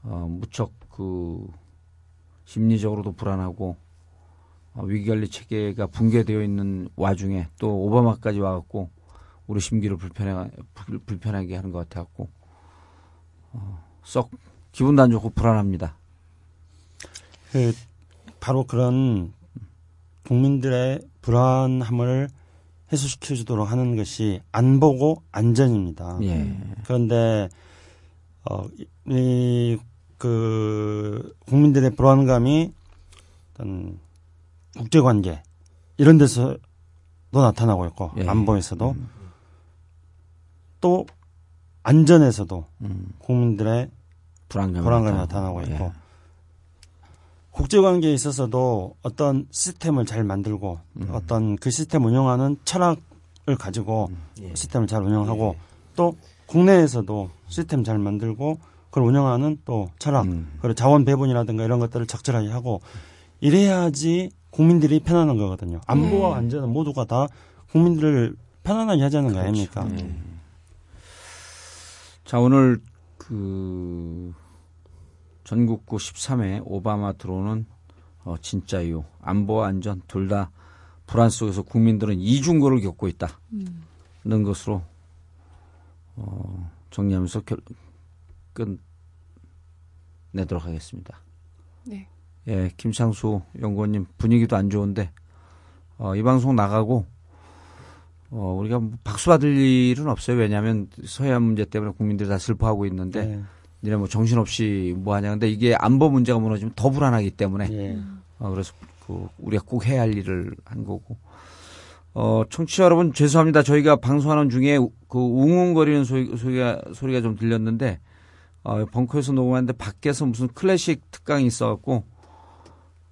어, 무척 그 심리적으로도 불안하고 어, 위기관리 체계가 붕괴되어 있는 와중에 또 오바마까지 와갖고 우리 심기를 불편해 불- 불편하게 하는 것 같아갖고 어, 썩 기분도 안 좋고 불안합니다. 그 바로 그런 국민들의 불안함을 해소시켜 주도록 하는 것이 안보고 안전입니다. 예. 그런데 어, 이, 그, 국민들의 불안감이 어떤 국제관계, 이런 데서도 나타나고 있고, 예. 안보에서도, 음, 또 안전에서도 음, 국민들의 불안감이, 불안감이 나타나고, 있고, 예. 국제관계에 있어서도 어떤 시스템을 잘 만들고 음. 어떤 그 시스템 운영하는 철학을 가지고 예. 시스템을 잘 운영하고 또 국내에서도 시스템 잘 만들고 그걸 운영하는 또 철학 음. 그리고 자원 배분이라든가 이런 것들을 적절하게 하고 이래야지 국민들이 편안한 거거든요. 안보와 네. 안전은 모두가 다 국민들을 편안하게 하자는 거 아닙니까? 자, 오늘 그 전국구 13회 오바마 들어오는 어, 진짜 이유 안보와 안전 둘 다 불안 속에서 국민들은 이중고를 겪고 있다. 는 것으로 어, 정리하면서 결, 끝내도록 하겠습니다. 네. 예, 김창수 연구원님 분위기도 안 좋은데 어, 이 방송 나가고 어, 우리가 뭐 박수 받을 일은 없어요. 왜냐하면 서해안 문제 때문에 국민들이 다 슬퍼하고 있는데 네. 니네 뭐 정신없이 뭐 하냐. 근데 이게 안보 문제가 무너지면 더 불안하기 때문에 예. 어, 그래서 그 우리가 꼭 해야 할 일을 한 거고. 어, 청취자 여러분 죄송합니다. 저희가 방송하는 중에 우- 그 웅웅거리는 소리, 소리가, 소리가 좀 들렸는데, 어, 벙커에서 녹음하는데 밖에서 무슨 클래식 특강이 있어갖고,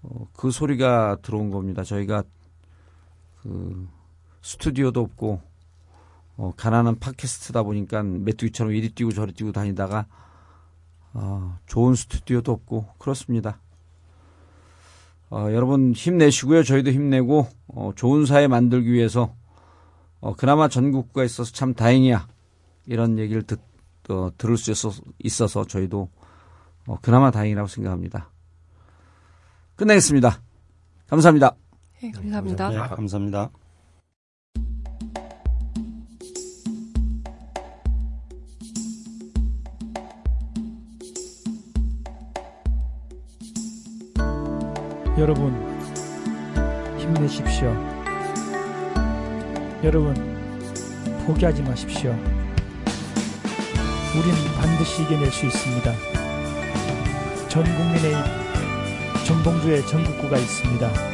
어, 그 소리가 들어온 겁니다. 저희가 그 스튜디오도 없고, 어, 가난한 팟캐스트다 보니까 메뚜기처럼 이리 뛰고 저리 뛰고 다니다가, 어, 좋은 스튜디오도 없고, 그렇습니다. 어, 여러분 힘내시고요. 저희도 힘내고 어, 좋은 사회 만들기 위해서 어, 그나마 전국구가 있어서 참 다행이야. 이런 얘기를 듣, 어, 들을 수 있어서, 있어서 저희도 어, 그나마 다행이라고 생각합니다. 끝내겠습니다. 감사합니다. 네, 감사합니다. 네, 감사합니다. 여러분 힘내십시오. 여러분 포기하지 마십시오. 우린 반드시 이겨낼 수 있습니다. 전 국민의 정봉주의 전국구가 있습니다.